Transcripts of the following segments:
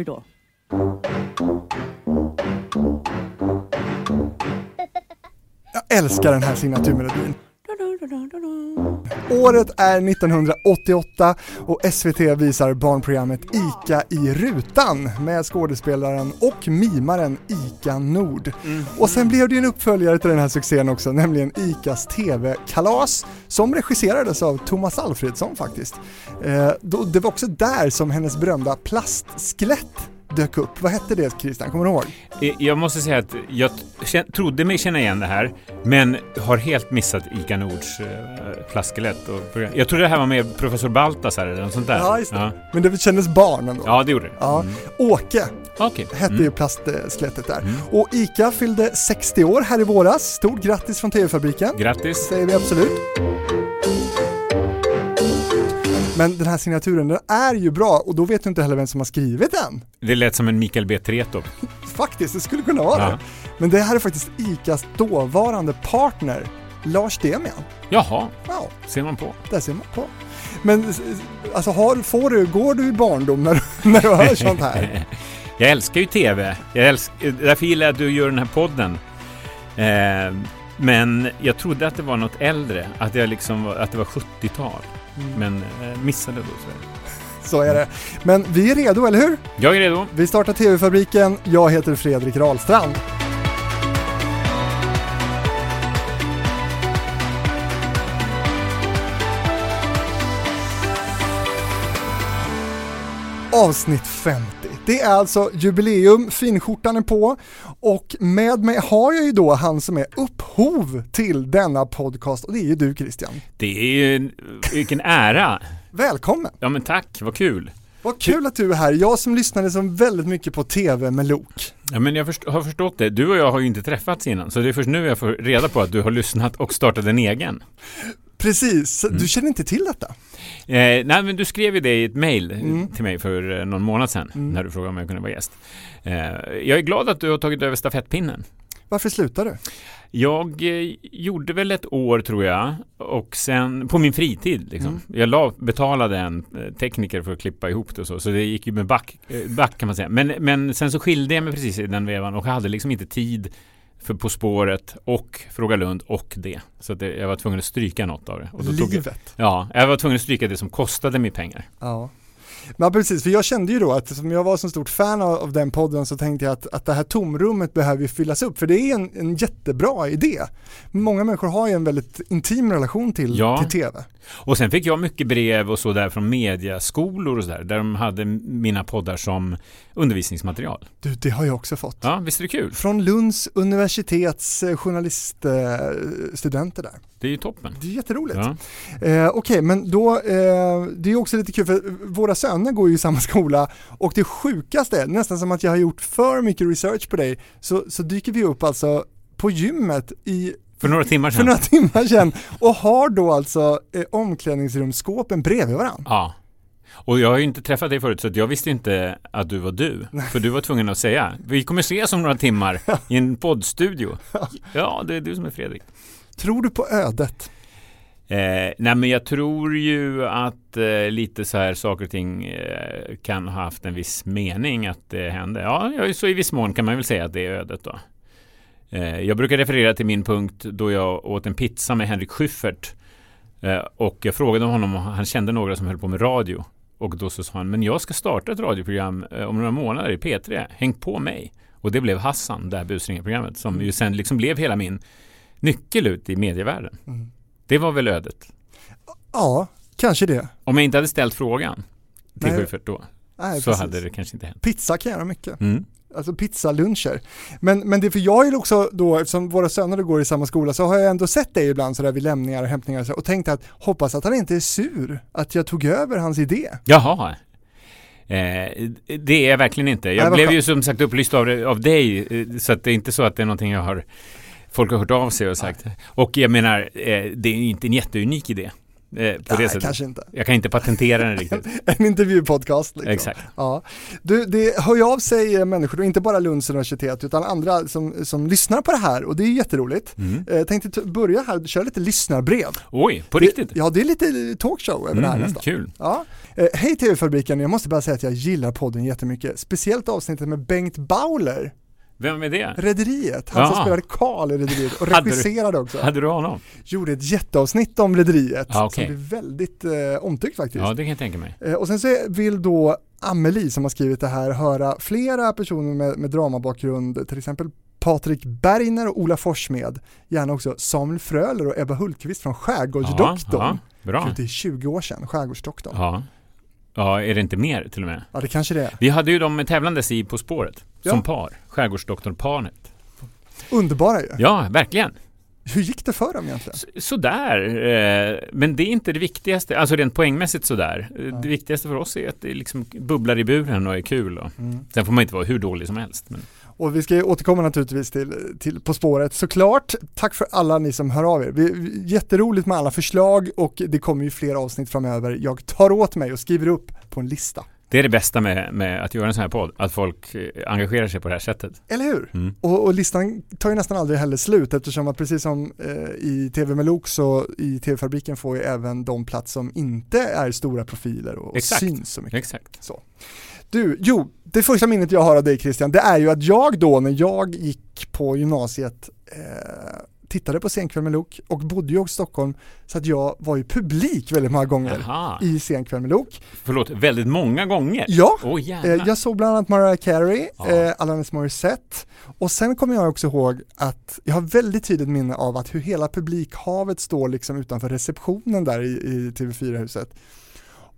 Oj då. Jag älskar den här signaturmelodin. Året är 1988 och SVT visar barnprogrammet ICA i rutan med skådespelaren och mimaren ICA Nord. Och sen blev det en uppföljare till den här succén också, nämligen ICAs TV-kalas som regisserades av Thomas Alfredsson faktiskt. Eh, då, det var också där som hennes berömda plastskelett dök upp. Vad hette det Christian, kommer du ihåg? Eh, Jag måste säga att jag trodde mig känna igen det här, men har helt missat ICA Nords eh, plastskelett. och. Jag trodde det här var med professor Baltasar eller något sånt där. Ja, just det. Ja, Men det kändes barn ändå. ja det gjorde det. Ja. Mm. Åke Okej. hette Mm. ju plastskelettet där. Mm. Och ICA fyllde 60 år här i våras. Stort grattis från TV-fabriken. Grattis. säger vi absolut. Men den här signaturen, den är ju bra och då vet du inte heller vem som har skrivit den. Det lät som en Mikael B. Tretow. Faktiskt, det skulle kunna vara Ja. det. Men det här är faktiskt ICAs dåvarande partner, Lars Demian. Jaha, Ja, ser man på. där ser man på. Men alltså, har, får du, går du i barndom när, du- när du hör sånt här? Jag älskar ju TV. Jag älskar, därför gillar jag att du gör den här podden. Eh, men jag trodde att det var något äldre, att, jag liksom, att det var 70-tal. Mm. Men eh, missade då. Så. Så är det. Men vi är redo, eller hur? Jag är redo. Vi startar TV-fabriken. Jag heter Fredrik Rahlstrand. Avsnitt 50. Det är alltså jubileum, finskjortan är på och med mig har jag ju då han som är upphov till denna podcast och det är ju du Christian. Det är ju en, vilken ära. Välkommen! Ja men tack, vad kul. Vad kul att du är här. Jag som lyssnade som väldigt mycket på TV med Lok. Ja, men jag först, har förstått det. Du och jag har ju inte träffats innan, så det är först nu jag får reda på att du har lyssnat och startat en egen. Precis, Mm. du känner inte till detta? Eh, nej, men du skrev ju det i ett mejl Mm. till mig för eh, någon månad sedan, Mm. när du frågade om jag kunde vara gäst. Eh, jag är glad att du har tagit över stafettpinnen. Varför slutar du? Jag eh, gjorde väl ett år tror jag och sen på min fritid liksom. Mm. Jag la, betalade en eh, tekniker för att klippa ihop det och så, så det gick ju med back, eh, back kan man säga. Men, men sen så skilde jag mig precis i den vevan och hade liksom inte tid för På spåret och Fråga Lund och det. Så att det, jag var tvungen att stryka något av det. Och då tog jag, Livet. ja, jag var tvungen att stryka det som kostade mig pengar. Ja. Men precis, för jag kände ju då att som jag var så stort fan av, av den podden så tänkte jag att, att det här tomrummet behöver ju fyllas upp, för det är en, en jättebra idé. Många människor har ju en väldigt intim relation till, Ja. till TV. Och sen fick jag mycket brev och så där från mediaskolor och så där, där de hade mina poddar som undervisningsmaterial. Du, det har jag också fått. Ja, visst är det kul? Från Lunds universitets eh, journaliststudenter där. Det är ju toppen. Det är jätteroligt. Ja. Eh, Okej, men då, eh, det är också lite kul för våra söner går ju i samma skola och det sjukaste, nästan som att jag har gjort för mycket research på dig, så, så dyker vi upp alltså på gymmet i För några timmar för sedan. några timmar sedan och har då alltså eh, omklädningsrumsskåpen bredvid varandra. Ja. Och jag har ju inte träffat dig förut så jag visste inte att du var du. För du var tvungen att säga, vi kommer ses om några timmar i en poddstudio. Ja, det är du som är Fredrik. Tror du på ödet? Eh, nej men jag tror ju att eh, lite så här saker och ting eh, kan ha haft en viss mening att det hände. Ja, så i viss mån kan man väl säga att det är ödet då. Eh, jag brukar referera till min punkt då jag åt en pizza med Henrik Schyffert eh, och jag frågade honom om han kände några som höll på med radio. Och då så sa han, men jag ska starta ett radioprogram eh, om några månader i P3, häng på mig. Och det blev Hassan, det här busringarprogrammet, som ju sen liksom blev hela min nyckel ut i medievärlden. Mm. Det var väl ödet. Ja, kanske det. Om jag inte hade ställt frågan till Nej. Schyffert då, Nej, så precis. hade det kanske inte hänt. Pizza kan göra mycket. Mm. alltså pizzaluncher. Men, men det är för jag är också då, eftersom våra söner går i samma skola, så har jag ändå sett dig ibland sådär vid lämningar och hämtningar och, så, och tänkt att hoppas att han inte är sur att jag tog över hans idé. Jaha. Eh, det är jag verkligen inte. Jag blev ju som sagt upplyst av, av dig, eh, så att det är inte så att det är någonting jag har Folk har hört av sig och sagt. Och jag menar, eh, det är inte en jätteunik idé. Eh, på Nej, det sättet. kanske inte. Jag kan inte patentera den riktigt. En intervjupodcast liksom. Exakt. Ja. Du, det hör ju av sig eh, människor, och inte bara Lunds universitet utan andra som, som lyssnar på det här och det är jätteroligt. Mm. Jag tänkte börja här, köra lite lyssnarbrev. Oj, på Det, riktigt? ja, det är lite talkshow över det här Mm, nästan. kul. Ja. Eh, Hej TV-fabriken, jag måste bara säga att jag gillar podden jättemycket. Speciellt avsnittet med Bengt Bauler, Vem är det? Rederiet. Han som Jaha. spelade Karl i Rederiet och regisserade också. Hade du honom? Gjorde ett jätteavsnitt om Rederiet Ja, okej. som blev väldigt eh, omtyckt faktiskt. Ja, det kan jag tänka mig. Eh, Och sen så vill då Amelie som har skrivit det här höra flera personer med, med dramabakgrund, till exempel Patrik Bergner och Ola Forssmed, gärna också Samuel Fröler och Ebba Hultqvist från Skärgårdsdoktorn. Ja, ja, bra. Det är 20 år sedan, Skärgårdsdoktorn. Ja. Ja. ja, är det inte mer till och med? det kanske det är. Vi hade ju dem tävlandes i På spåret, Ja. som par. Skärgårdsdoktorn-paret. Underbara ju. Ja, verkligen. Hur gick det för dem egentligen? S- Sådär, eh, men det är inte det viktigaste, alltså rent poängmässigt sådär. Eh, Det viktigaste för oss är att det liksom bubblar i buren och är kul. Och. Mm. Sen får man inte vara hur dålig som helst. Men... Och vi ska återkomma naturligtvis till, till På spåret såklart. Tack för alla ni som hör av er. Vi, vi, jätteroligt med alla förslag och det kommer ju fler avsnitt framöver. Jag tar åt mig och skriver upp på en lista. Det är det bästa med, med att göra en sån här podd, att folk eh, engagerar sig på det här sättet. Eller hur? Mm. Och, och listan tar ju nästan aldrig heller slut eftersom att precis som eh, i TV med Lok så i TV-fabriken får ju även de plats som inte är stora profiler och, och syns så mycket. Exakt. Så. Du, jo, det första minnet jag har av dig Christian, det är ju att jag då när jag gick på gymnasiet eh, tittade på Senkväll med Lok och bodde ju också i Stockholm så att jag var ju publik väldigt många gånger Jaha. i Senkväll med Lok. Förlåt, väldigt många gånger? Ja, Åh Eh. Jag såg bland annat Mariah Carey, Ja. eh, Alanis Morissette och sen kommer jag också ihåg att jag har väldigt tydligt minne av att hur hela publikhavet står liksom utanför receptionen där i, i TV4-huset.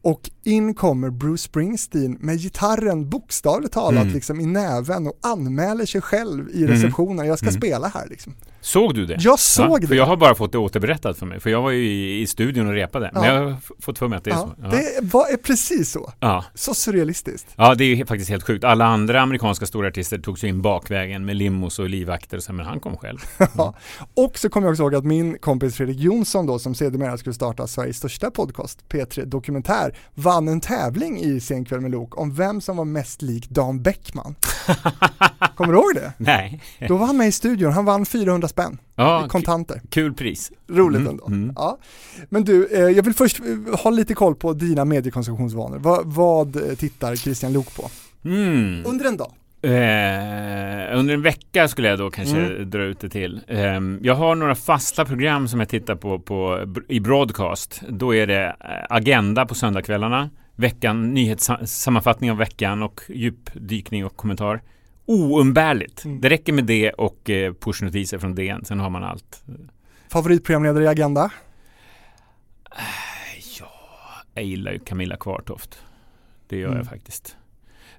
Och in kommer Bruce Springsteen med gitarren bokstavligt talat Mm. liksom i näven och anmäler sig själv i Mm. receptionen. Jag ska Mm. spela här liksom. Såg du det? Jag såg För det. jag har bara fått det återberättat för mig, för jag var ju i, i studion och repade. Men Ja. jag har fått för mig att det är Ja, så. Ja. det var är precis så. Ja. Så surrealistiskt. ja, det är ju faktiskt helt sjukt. Alla andra amerikanska stora artister tog sig in bakvägen med limos och livvakter och så, men han kom själv. Ja. Och så kommer jag också ihåg att min kompis Fredrik Jonsson då, som sedermera skulle starta Sveriges största podcast, P3 Dokumentär, vann en tävling i Sen kväll med Lok om vem som var mest lik Dan Bäckman. Kommer du ihåg det? Nej. Då var han med i studion, han vann 400 spänn Ja, i kontanter. kul pris. Roligt Mm, ändå. mm. Ja. Men du, eh, jag vill först eh, ha lite koll på dina mediekonsumtionsvanor. Va, vad eh, tittar Christian Lok på? Mm. Under en dag? Eh, under en vecka skulle jag då kanske Mm. dra ut det till. Eh, jag har några fasta program som jag tittar på, på i broadcast. Då är det eh, Agenda på söndagskvällarna, veckan, nyhetssammanfattning av veckan och djupdykning och kommentar. Oumbärligt. Mm. Det räcker med det och eh, pushnotiser från DN, sen har man allt. Favoritprogramledare i Agenda? Ja, jag gillar ju Camilla Kvartoft. Det gör Mm. jag faktiskt.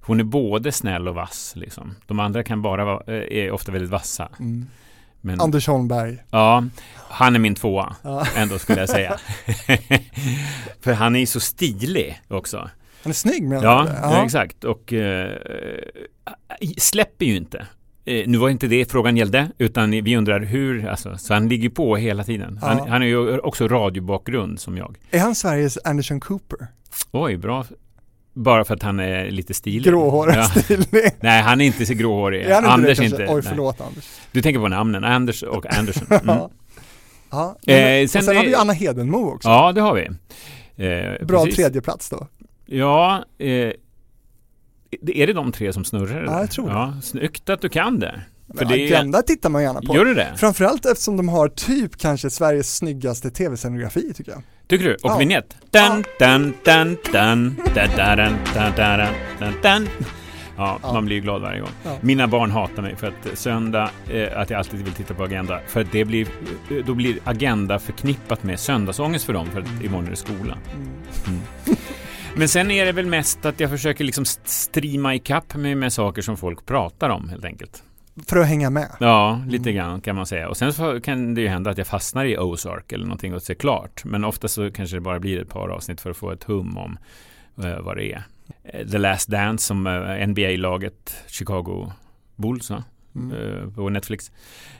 Hon är både snäll och vass liksom. De andra kan bara vara, eh, är ofta väldigt vassa. Mm. Men, Anders Holmberg? Ja, han är min tvåa Ja. ändå skulle jag säga. För han är ju så stilig också. Han är snygg menar Ja, du? ja. exakt. Och eh, släpper ju inte. Eh, nu var inte det frågan gällde, utan vi undrar hur, alltså, så han ligger på hela tiden. Han, Ja. han är ju också radiobakgrund som jag. Är han Sveriges Anderson Cooper? Oj, bra. Bara för att han är lite stilig. Gråhårig, Ja. stilig. Nej, han är inte så gråhårig. Är han inte Anders det är inte. Oj, nej. förlåt Anders. Du tänker på namnen, Anders och Anderson. Mm. Ja. Ja. Eh, men- och sen sen har är- vi ju Anna Hedenmo också. Ja, det har vi. Eh, Bra precis. tredje plats då. Ja, eh, är det de tre som snurrar? Ja, jag tror det. Ja, snyggt att du kan det. För Men det är, Agenda tittar man gärna på. gör du det? Framförallt eftersom de har typ kanske Sveriges snyggaste tv-scenografi tycker jag. Tycker du? Och Ja. vignett? Dun, dun, dun, dun, dun, dun, dun, dun, dun, dun. Ja, Ja. man blir ju glad varje gång. Ja. Mina barn hatar mig för att söndag, eh, att jag alltid vill titta på Agenda. För att det blir, eh, då blir Agenda förknippat med söndagsångest för dem för att imorgon är det skola. Mm. Men sen är det väl mest att jag försöker liksom st- streama ikapp mig med saker som folk pratar om helt enkelt. För att hänga med. Ja, lite Mm. grann kan man säga. Och sen så kan det ju hända att jag fastnar i Ozark eller någonting och ser klart. Men ofta så kanske det bara blir ett par avsnitt för att få ett hum om eh, vad det är. Eh, The Last Dance som eh, NBA-laget Chicago Bulls va? mm. på Netflix.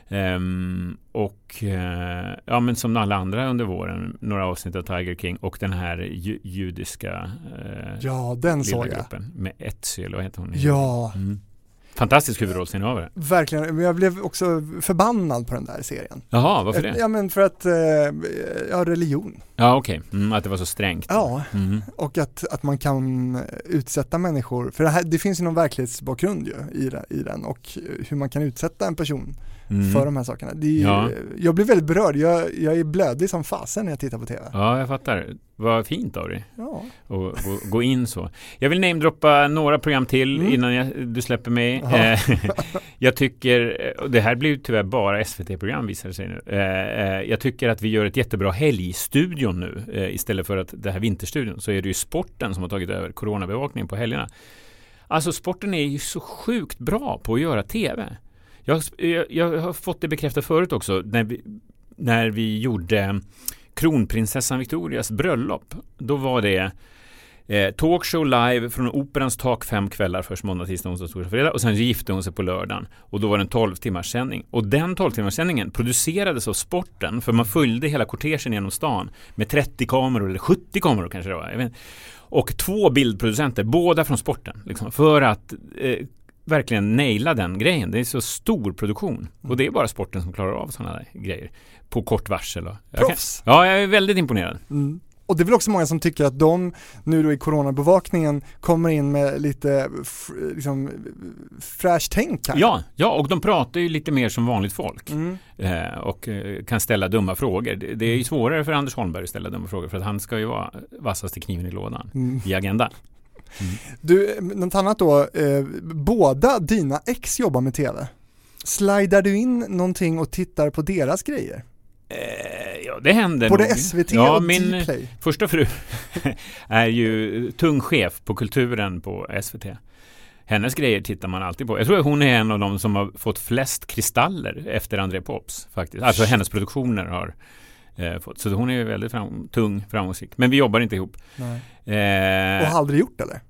Um, och uh, ja, men som alla andra under våren, några avsnitt av Tiger King och den här ju judiska uh, Ja, den såg jag. Med Etzel, vad heter hon? Ja. Mm. Fantastisk huvudrollsinnehavare. Verkligen, men jag blev också förbannad på den där serien. Jaha, varför det? Ja men för att, eh, ja religion. Ja okej, okay. mm, att det var så strängt. Ja, mm. och att, att man kan utsätta människor, för det, här, det finns ju någon verklighetsbakgrund ju i, i den och hur man kan utsätta en person mm. för de här sakerna. Är, ja. Jag blir väldigt berörd, jag, jag är blödig som fasen när jag tittar på TV. Ja, jag fattar. Vad fint av dig. Ja. Och, och, gå in så. Jag vill namedroppa några program till mm. innan jag, du släpper mig. Eh, jag tycker, och det här blir tyvärr bara SVT-program visar det sig nu. Eh, eh, jag tycker att vi gör ett jättebra helgstudion nu istället för att det här vinterstudion så är det ju sporten som har tagit över coronabevakningen på helgerna. Alltså sporten är ju så sjukt bra på att göra tv. Jag, jag, eh, jag har fått det bekräftat förut också när vi, när vi gjorde kronprinsessan Victorias bröllop. Då var det eh, talkshow live från Operans tak fem kvällar först måndag, tisdag, onsdag, torsdag, fredag och sen gifte hon sig på lördagen och då var det en 12 timmars sändning och den 12 timmars sändningen producerades av sporten för man följde hela kortegen genom stan med 30 kameror eller 70 kameror kanske det var. Jag vet. Och två bildproducenter, båda från sporten, liksom, för att eh, verkligen naila den grejen. Det är så stor produktion mm. och det är bara sporten som klarar av sådana där grejer på kort varsel. Proffs! Kan, ja, jag är väldigt imponerad. Mm. Och det är väl också många som tycker att de nu då i coronabevakningen kommer in med lite liksom, fräscht tänk här. Ja, ja, och de pratar ju lite mer som vanligt folk mm. eh, och eh, kan ställa dumma frågor. Det, det, är ju svårare för Anders Holmberg att ställa dumma frågor för att han ska ju vara vassaste kniven i lådan mm. i agendan. Mm. Du, något annat då, eh, båda dina ex jobbar med tv. Slidar du in någonting och tittar på deras grejer? Eh, ja, det händer Både nog. SVT ja, och min Dplay. första fru är ju tung chef på kulturen på SVT. Hennes grejer tittar man alltid på. Jag tror att hon är en av de som har fått flest kristaller efter André Pops faktiskt. Alltså hennes produktioner har. Så hon är väldigt fram tung, framgångsrik. Men vi jobbar inte ihop. Eh, och har aldrig gjort eller?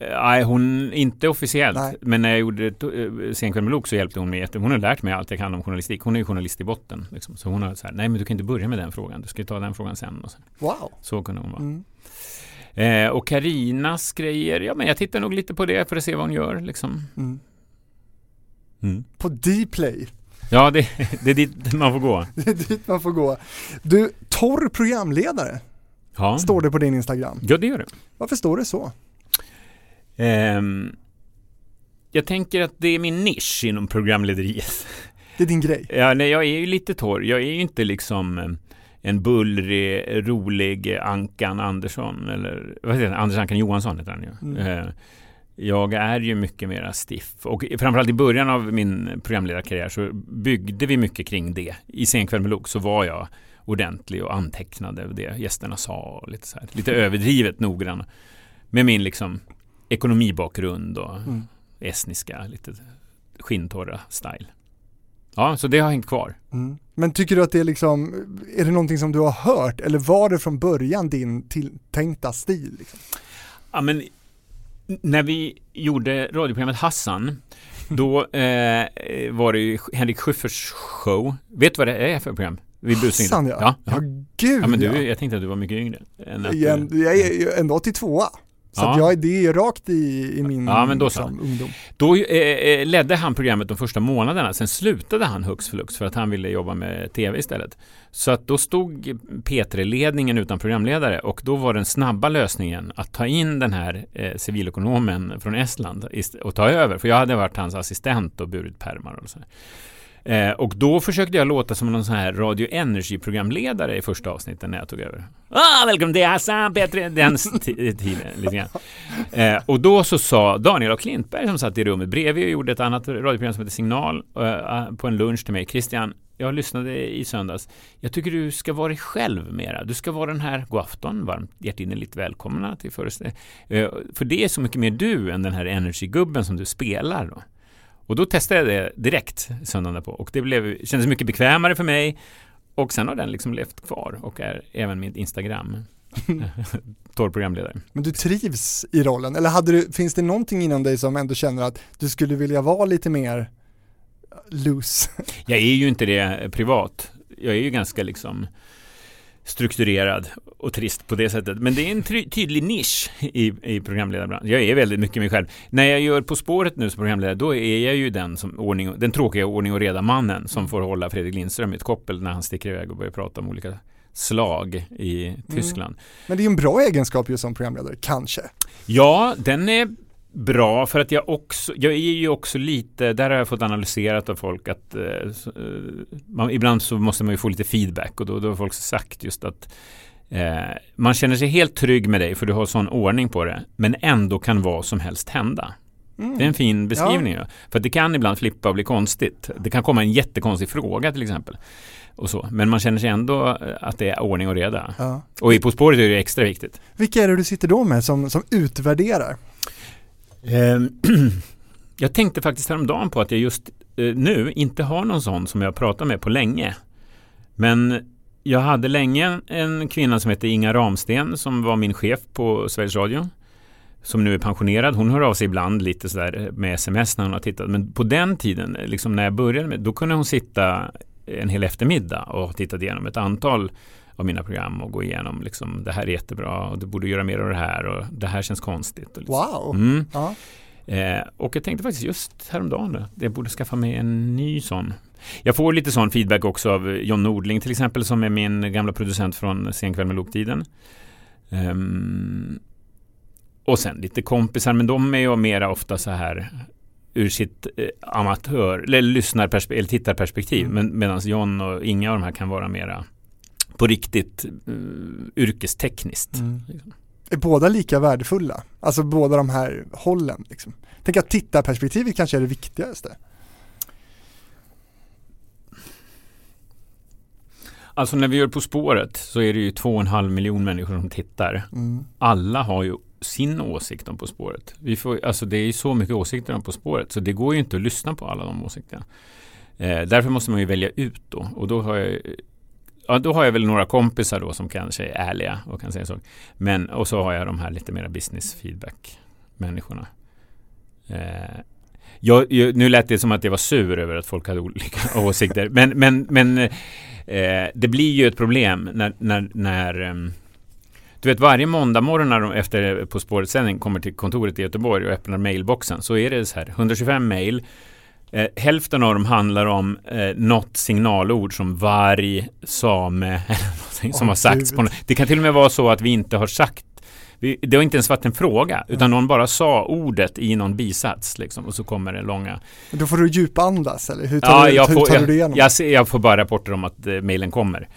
Nej, hon, inte officiellt. Nej. Men när jag gjorde eh, Senkväll med Lok så hjälpte hon mig jätte. Hon har lärt mig allt jag kan om journalistik. Hon är ju journalist i botten. Liksom. Så hon har så här, nej men du kan inte börja med den frågan. Du ska ta den frågan sen. Och sen. Wow. Så kunde hon vara. Mm. Eh, och Karinas grejer, ja men jag tittar nog lite på det för att se vad hon gör liksom. Mm. Mm. På Dplay? Ja, det, det är dit man får gå. det är dit man får gå. Du, torr programledare. Ja. Står det på din Instagram? Ja, det gör det. Varför står det så? Um, jag tänker att det är min nisch inom programlederiet. Det är din grej? Ja, nej, jag är ju lite torr. Jag är ju inte liksom eh, en bullrig, rolig Ankan Andersson eller vad heter det? Anders Ankan Johansson heter han ju. Mm. Jag är ju mycket mera stiff och framförallt i början av min programledarkarriär så byggde vi mycket kring det. I Senkväll med Lok så var jag ordentlig och antecknade det gästerna sa och lite så här, lite överdrivet noggrann med min liksom ekonomibakgrund och mm. estniska, lite skinntorra style. Ja, så det har hängt kvar. Mm. Men tycker du att det är liksom, är det någonting som du har hört eller var det från början din tilltänkta stil? Liksom? Ja, men när vi gjorde radioprogrammet Hassan, då eh, var det ju Henrik Schyfferts show. Vet du vad det är för program? Vi Hassan ja. Ja, ja. gud ja. Men du, jag tänkte att du var mycket yngre. Än att, jag, jag är ändå 82 så ja. jag, det är rakt i, i min ja, men då liksom, ungdom. Då eh, eh, ledde han programmet de första månaderna. Sen slutade han hux flux för att han ville jobba med tv istället. Så att då stod P3-ledningen utan programledare och då var den snabba lösningen att ta in den här eh, civilekonomen från Estland och ta över. För jag hade varit hans assistent och burit pärmar och så. Eh, och då försökte jag låta som någon sån här Radio Energy-programledare i första avsnittet när jag tog över. Ah, välkommen till Hassan Petri, den tiden lite grann. Eh, och då så sa Daniel och Klintberg som satt i rummet bredvid och gjorde ett annat radioprogram som heter Signal eh, ah, på en lunch till mig. Christian, jag lyssnade i söndags. Jag tycker du ska vara dig själv mera. Du ska vara den här, god afton, varmt hjärtinnerligt välkomna till föreställningen. Eh, för det är så mycket mer du än den här energigubben som du spelar då. Och då testade jag det direkt söndagen på och det blev, kändes mycket bekvämare för mig och sen har den liksom levt kvar och är även min Instagram torr programledare. Men du trivs i rollen eller hade du, finns det någonting inom dig som ändå känner att du skulle vilja vara lite mer loose. Jag är ju inte det privat. Jag är ju ganska liksom strukturerad och trist på det sättet. Men det är en tydlig nisch i, i programledarbranschen. Jag är väldigt mycket mig själv. När jag gör På spåret nu som programledare, då är jag ju den, som ordning, den tråkiga ordning och reda mannen som får hålla Fredrik Lindström i ett koppel när han sticker iväg och börjar prata om olika slag i mm. Tyskland. Mm. Men det är ju en bra egenskap ju som programledare, kanske? Ja, den är bra för att jag också, jag är ju också lite, där har jag fått analyserat av folk att eh, man, ibland så måste man ju få lite feedback och då, då har folk sagt just att eh, man känner sig helt trygg med dig för du har sån ordning på det men ändå kan vad som helst hända. Mm. Det är en fin beskrivning. Ja. För det kan ibland flippa och bli konstigt. Det kan komma en jättekonstig fråga till exempel. Och så. Men man känner sig ändå eh, att det är ordning och reda. Ja. Och i På spåret är det extra viktigt. Vilka är det du sitter då med som, som utvärderar? Ehm, jag tänkte faktiskt häromdagen på att jag just eh, nu inte har någon sån som jag pratar med på länge. Men jag hade länge en kvinna som hette Inga Ramsten som var min chef på Sveriges Radio. Som nu är pensionerad. Hon hör av sig ibland lite sådär med sms när hon har tittat. Men på den tiden, liksom när jag började med, då kunde hon sitta en hel eftermiddag och ha tittat igenom ett antal av mina program och gå igenom liksom, det här är jättebra och du borde göra mer av det här och det här känns konstigt. Liksom. Wow! Mm. Ja. Eh, och jag tänkte faktiskt just häromdagen att jag borde skaffa mig en ny sån. Jag får lite sån feedback också av John Nordling till exempel som är min gamla producent från Sen kväll med Loktiden. Um, och sen lite kompisar, men de är ju mera ofta så här ur sitt eh, amatör eller lyssnarperspektiv eller tittarperspektiv. Mm. Men medan John och Inga av de här kan vara mera på riktigt uh, yrkestekniskt. Mm. Liksom. Är båda lika värdefulla? Alltså båda de här hållen? Liksom. Tänk att tittarperspektivet kanske är det viktigaste. Alltså när vi gör På spåret så är det ju två och en halv miljon människor som tittar. Mm. Alla har ju sin åsikt om På spåret. Vi får, alltså det är ju så mycket åsikter om På spåret så det går ju inte att lyssna på alla de åsikterna. Eh, därför måste man ju välja ut då och då har jag ja, då har jag väl några kompisar då som kanske är ärliga och kan säga så. Men, och så har jag de här lite mera business feedback människorna. Eh, jag, jag, nu lät det som att jag var sur över att folk hade olika åsikter. Men, men, men eh, det blir ju ett problem när, när, när um, du vet varje måndag morgon när de efter På spåret sändning kommer till kontoret i Göteborg och öppnar mailboxen så är det så här 125 mail Eh, hälften av dem handlar om eh, något signalord som varg, same eller som har sagts. På, det kan till och med vara så att vi inte har sagt det har inte ens varit en fråga, utan någon bara sa ordet i någon bisats liksom, och så kommer det långa. Då får du djupandas eller hur tar, ja, du, jag hur får, tar du det igenom? Jag, jag, jag, får bara rapporter om att eh, mejlen kommer.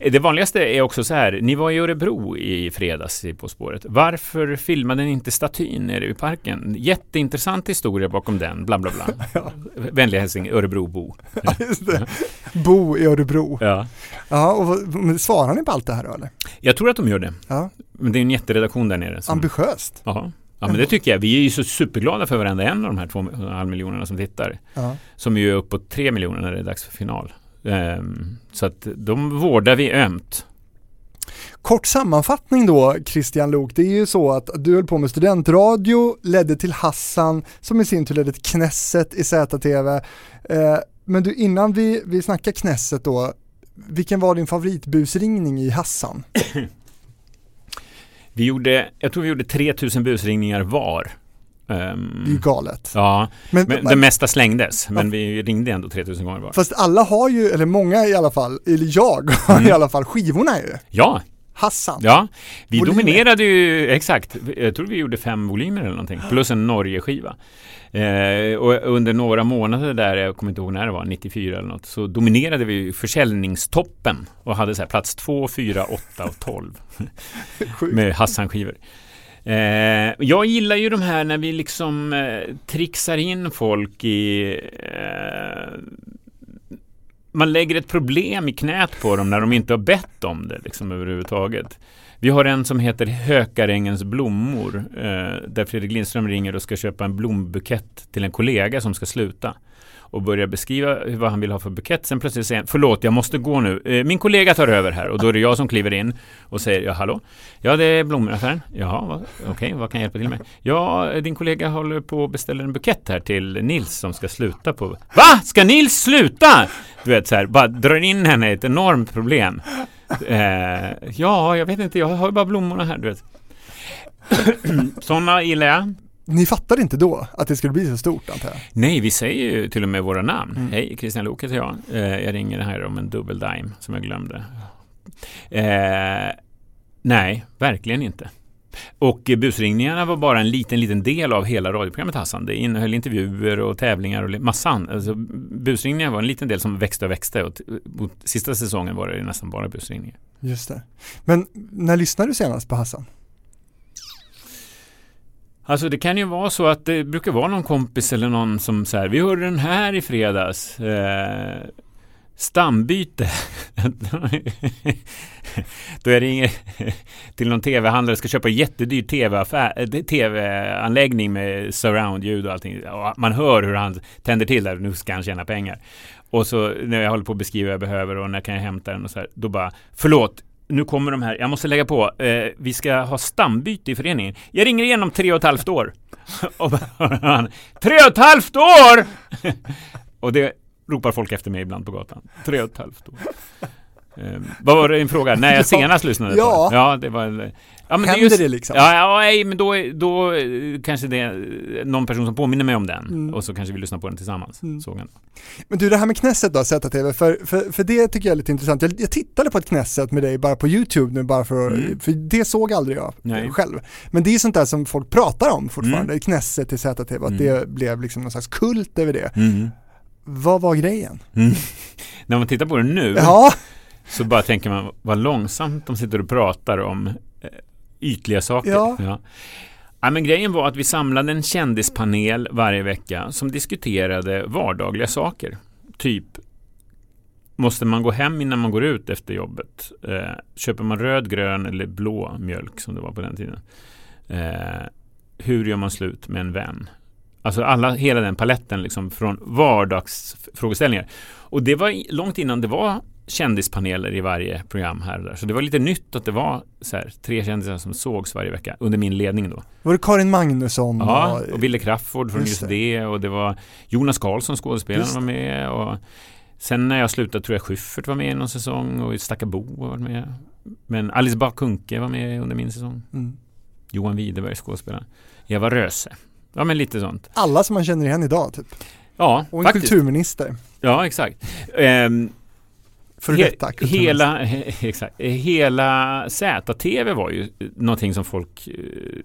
Eh, det vanligaste är också så här, ni var i Örebro i fredags i På spåret. Varför filmade ni inte statyn nere i parken? Jätteintressant historia bakom den, bla bla bla. ja. Vänliga hälsning, Örebrobo. Ja, just det. Bo i Örebro. Ja. Ja, och svarar ni på allt det här då eller? Jag tror att de gör det. Ja. Men det är en jätteredaktion där nere. Som... Ambitiöst. Ja. Ja men det tycker jag. Vi är ju så superglada för varenda en av de här två halv miljonerna som tittar. Ja. Som är ju uppåt tre miljoner när det är dags för final. Um, så att de vårdar vi ömt. Kort sammanfattning då Christian Lok, det är ju så att du höll på med studentradio, ledde till Hassan som i sin tur ledde till Knesset i ZTV. Eh, men du innan vi, vi snackar Knesset då, vilken var din favoritbusringning i Hassan? Vi gjorde, jag tror vi gjorde 3000 busringningar var. Um, det är ju galet. Ja, men, men det mesta slängdes, men ja. vi ringde ändå 3000 gånger var. Fast alla har ju, eller många i alla fall, eller jag har mm. i alla fall skivorna ju. Ja, Hassan. Ja, vi volymer. dominerade ju, exakt, jag tror vi gjorde fem volymer eller någonting, plus en Norge-skiva. Eh, och under några månader där, jag kommer inte ihåg när det var, 94 eller något, så dominerade vi försäljningstoppen och hade så här plats 2, 4, 8 och 12 med Hassan-skivor. Eh, jag gillar ju de här när vi liksom eh, trixar in folk i eh, man lägger ett problem i knät på dem när de inte har bett om det liksom överhuvudtaget. Vi har en som heter Hökarängens blommor eh, där Fredrik Lindström ringer och ska köpa en blombukett till en kollega som ska sluta och börjar beskriva vad han vill ha för bukett. Sen plötsligt säger han, förlåt jag måste gå nu. Eh, min kollega tar över här och då är det jag som kliver in och säger, ja hallå? Ja det är blommaffären. Jaha, okej, okay, vad kan jag hjälpa till med? Ja, din kollega håller på att beställa en bukett här till Nils som ska sluta på... Va? Ska Nils sluta? Du vet så här, bara drar in henne i ett enormt problem. Eh, ja, jag vet inte, jag har bara blommorna här, du vet. Sådana gillar jag. Ni fattade inte då att det skulle bli så stort antar jag? Nej, vi säger ju till och med våra namn. Mm. Hej, Christian Lok heter jag. Eh, jag ringer här om en dubbel dime som jag glömde. Eh, nej, verkligen inte. Och busringningarna var bara en liten, liten del av hela radioprogrammet Hassan. Det innehöll intervjuer och tävlingar och massan. Alltså, busringningar var en liten del som växte och växte och sista säsongen var det nästan bara busringningar. Just det. Men när lyssnade du senast på Hassan? Alltså det kan ju vara så att det brukar vara någon kompis eller någon som säger vi hörde den här i fredags. Eh, stambyte. Då jag ringer till någon tv-handlare ska köpa jättedyr eh, tv-anläggning TV med surround-ljud och allting. Och man hör hur han tänder till där, nu ska han tjäna pengar. Och så när jag håller på att beskriva vad jag behöver och när kan jag hämta den och så här, då bara, förlåt, nu kommer de här, jag måste lägga på, eh, vi ska ha stambyte i föreningen. Jag ringer igen om tre och ett halvt år. och han, tre och ett halvt år! och det ropar folk efter mig ibland på gatan. Tre och ett halvt år. Eh, vad var det din fråga? När jag senast lyssnade ja. på Ja, det var... Ja, men Händer det, just, det liksom? Ja, ja nej, men då, då kanske det är någon person som påminner mig om den mm. och så kanske vi lyssnar på den tillsammans. Mm. Sågen. Men du, det här med Knesset då, ZTV, för, för, för det tycker jag är lite intressant. Jag, jag tittade på ett Knesset med dig bara på YouTube nu, bara för, mm. för det såg aldrig jag nej. själv. Men det är sånt där som folk pratar om fortfarande, mm. Knesset till ZTV, att mm. det blev liksom någon slags kult över det. Mm. Vad var grejen? Mm. När man tittar på det nu ja. Så bara tänker man vad långsamt de sitter och pratar om eh, ytliga saker. Ja. Ja. ja. men grejen var att vi samlade en kändispanel varje vecka som diskuterade vardagliga saker. Typ Måste man gå hem innan man går ut efter jobbet? Eh, köper man röd, grön eller blå mjölk som det var på den tiden? Eh, hur gör man slut med en vän? Alltså alla, hela den paletten liksom från vardagsfrågeställningar. Och det var långt innan det var kändispaneler i varje program här och där. Så det var lite nytt att det var så här, tre kändisar som sågs varje vecka under min ledning då. Var det Karin Magnusson? Ja, och, Wille Crafoord från just det. och det var Jonas Karlsson, skådespelaren, var med. Och sen när jag slutade tror jag Schyffert var med i någon säsong och Stackabo var med. Men Alice Bah Kuhnke var med under min säsong. Mm. Johan Widerberg, skådespelaren. Eva Röse Ja, men lite sånt. Alla som man känner igen idag typ. Ja, Och en faktiskt. kulturminister. Ja, exakt. Um, för he hela, he exakt, hela ZTV var ju någonting som folk uh,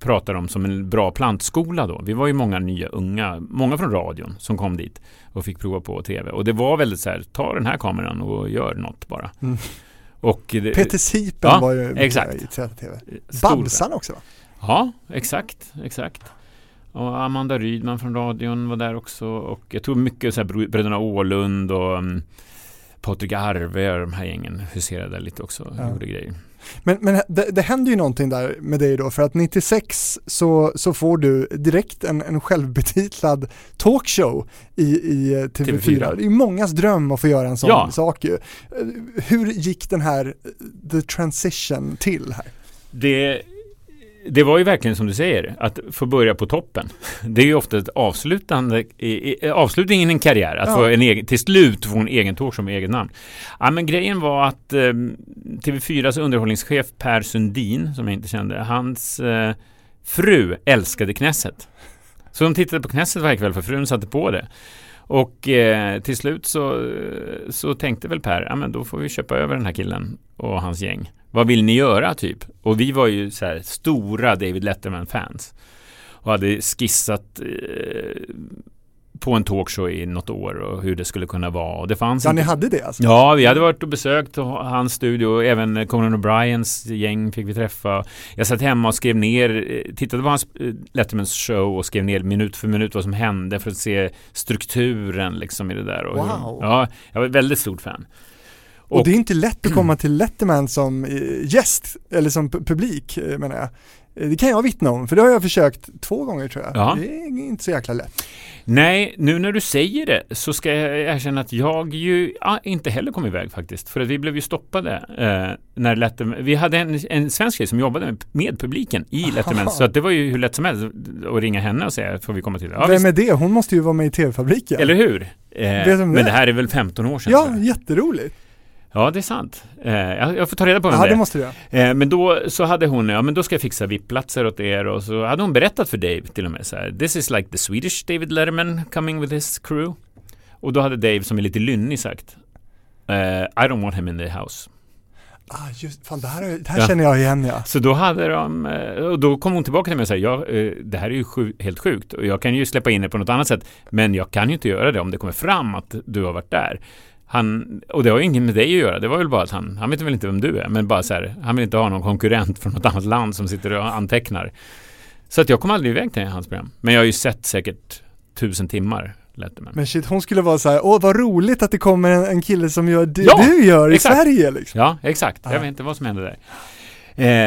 pratar om som en bra plantskola då. Vi var ju många nya unga, många från radion som kom dit och fick prova på TV. Och det var väldigt så här, ta den här kameran och gör något bara. Mm. Och det, Peter Sipen ja, var ju exakt. i ZTV. Bamsan också va? Ja, exakt, exakt. Och Amanda Rydman från radion var där också och jag tror mycket så här Bröderna Ålund och um, Patrik Arve och de här gängen huserade lite också och ja. gjorde grejer. Men, men det, det händer ju någonting där med dig då, för att 96 så, så får du direkt en, en självbetitlad talkshow i, i eh, TV4. TV4. Det är ju mångas dröm att få göra en sån ja. sak ju. Hur gick den här, the transition till här? Det det var ju verkligen som du säger, att få börja på toppen. Det är ju ofta ett avslutande, avslutningen i en karriär, att ja. få en egen, till slut få en egen talkshow med eget namn. Ja, men grejen var att eh, TV4s underhållningschef Per Sundin, som jag inte kände, hans eh, fru älskade Knesset. Så de tittade på Knesset varje kväll för frun satte på det. Och eh, till slut så, så tänkte väl Per, ja men då får vi köpa över den här killen och hans gäng. Vad vill ni göra typ? Och vi var ju så här stora David Letterman-fans. Och hade skissat eh, på en talkshow i något år och hur det skulle kunna vara. Och det fanns ja, inte... ni hade det alltså? Ja, vi hade varit och besökt hans studio. Även Conan O'Briens gäng fick vi träffa. Jag satt hemma och skrev ner, eh, tittade på hans eh, Lettermans show och skrev ner minut för minut vad som hände för att se strukturen liksom i det där. Och wow! Hur, ja, jag var ett väldigt stort fan. Och, och, det är inte lätt att komma till Letterman som eh, gäst, eller som publik menar jag. Eh, det kan jag vittna om, för det har jag försökt två gånger tror jag. Ja. Det är inte så jäkla lätt. Nej, nu när du säger det så ska jag erkänna att jag ju ah, inte heller kom iväg faktiskt. För att vi blev ju stoppade eh, när Letterman, vi hade en, en svensk tjej som jobbade med, med publiken i Letterman. så att det var ju hur lätt som helst att ringa henne och säga, får vi komma till? Ja, Vem visst. är det? Hon måste ju vara med i TV-fabriken. Eller hur? Eh, men det det här är väl 15 år sedan? Ja, jätteroligt. Ja det är sant. Eh, jag, får ta reda på vem Ja, det det är. måste du. Eh, men då så hade hon, ja men då ska jag fixa VIP-platser åt er och så hade hon berättat för Dave till och med så här, This is like the Swedish David Letterman coming with his crew. Och då hade Dave som är lite lynnig sagt, eh, I don't want him in the house. Ah, just, fan, det här, det här Ja. känner jag igen ja. Så då hade de, eh, och då kom hon tillbaka till mig och sa, ja, eh, det här är ju sju, helt sjukt och jag kan ju släppa in det på något annat sätt, men jag kan ju inte göra det om det kommer fram att du har varit där. Han, och det har ju inget med dig att göra, det var väl bara att han, han vet väl inte vem du är, men bara så här, han vill inte ha någon konkurrent från något annat land som sitter och antecknar. Så att jag kom aldrig iväg till hans program. Men jag har ju sett säkert tusen timmar Letterman. Men shit, hon skulle vara så här, åh vad roligt att det kommer en, en kille som gör det Ja, du gör i exakt. Sverige liksom. Ja, exakt. Jag Ja. vet inte vad som hände där.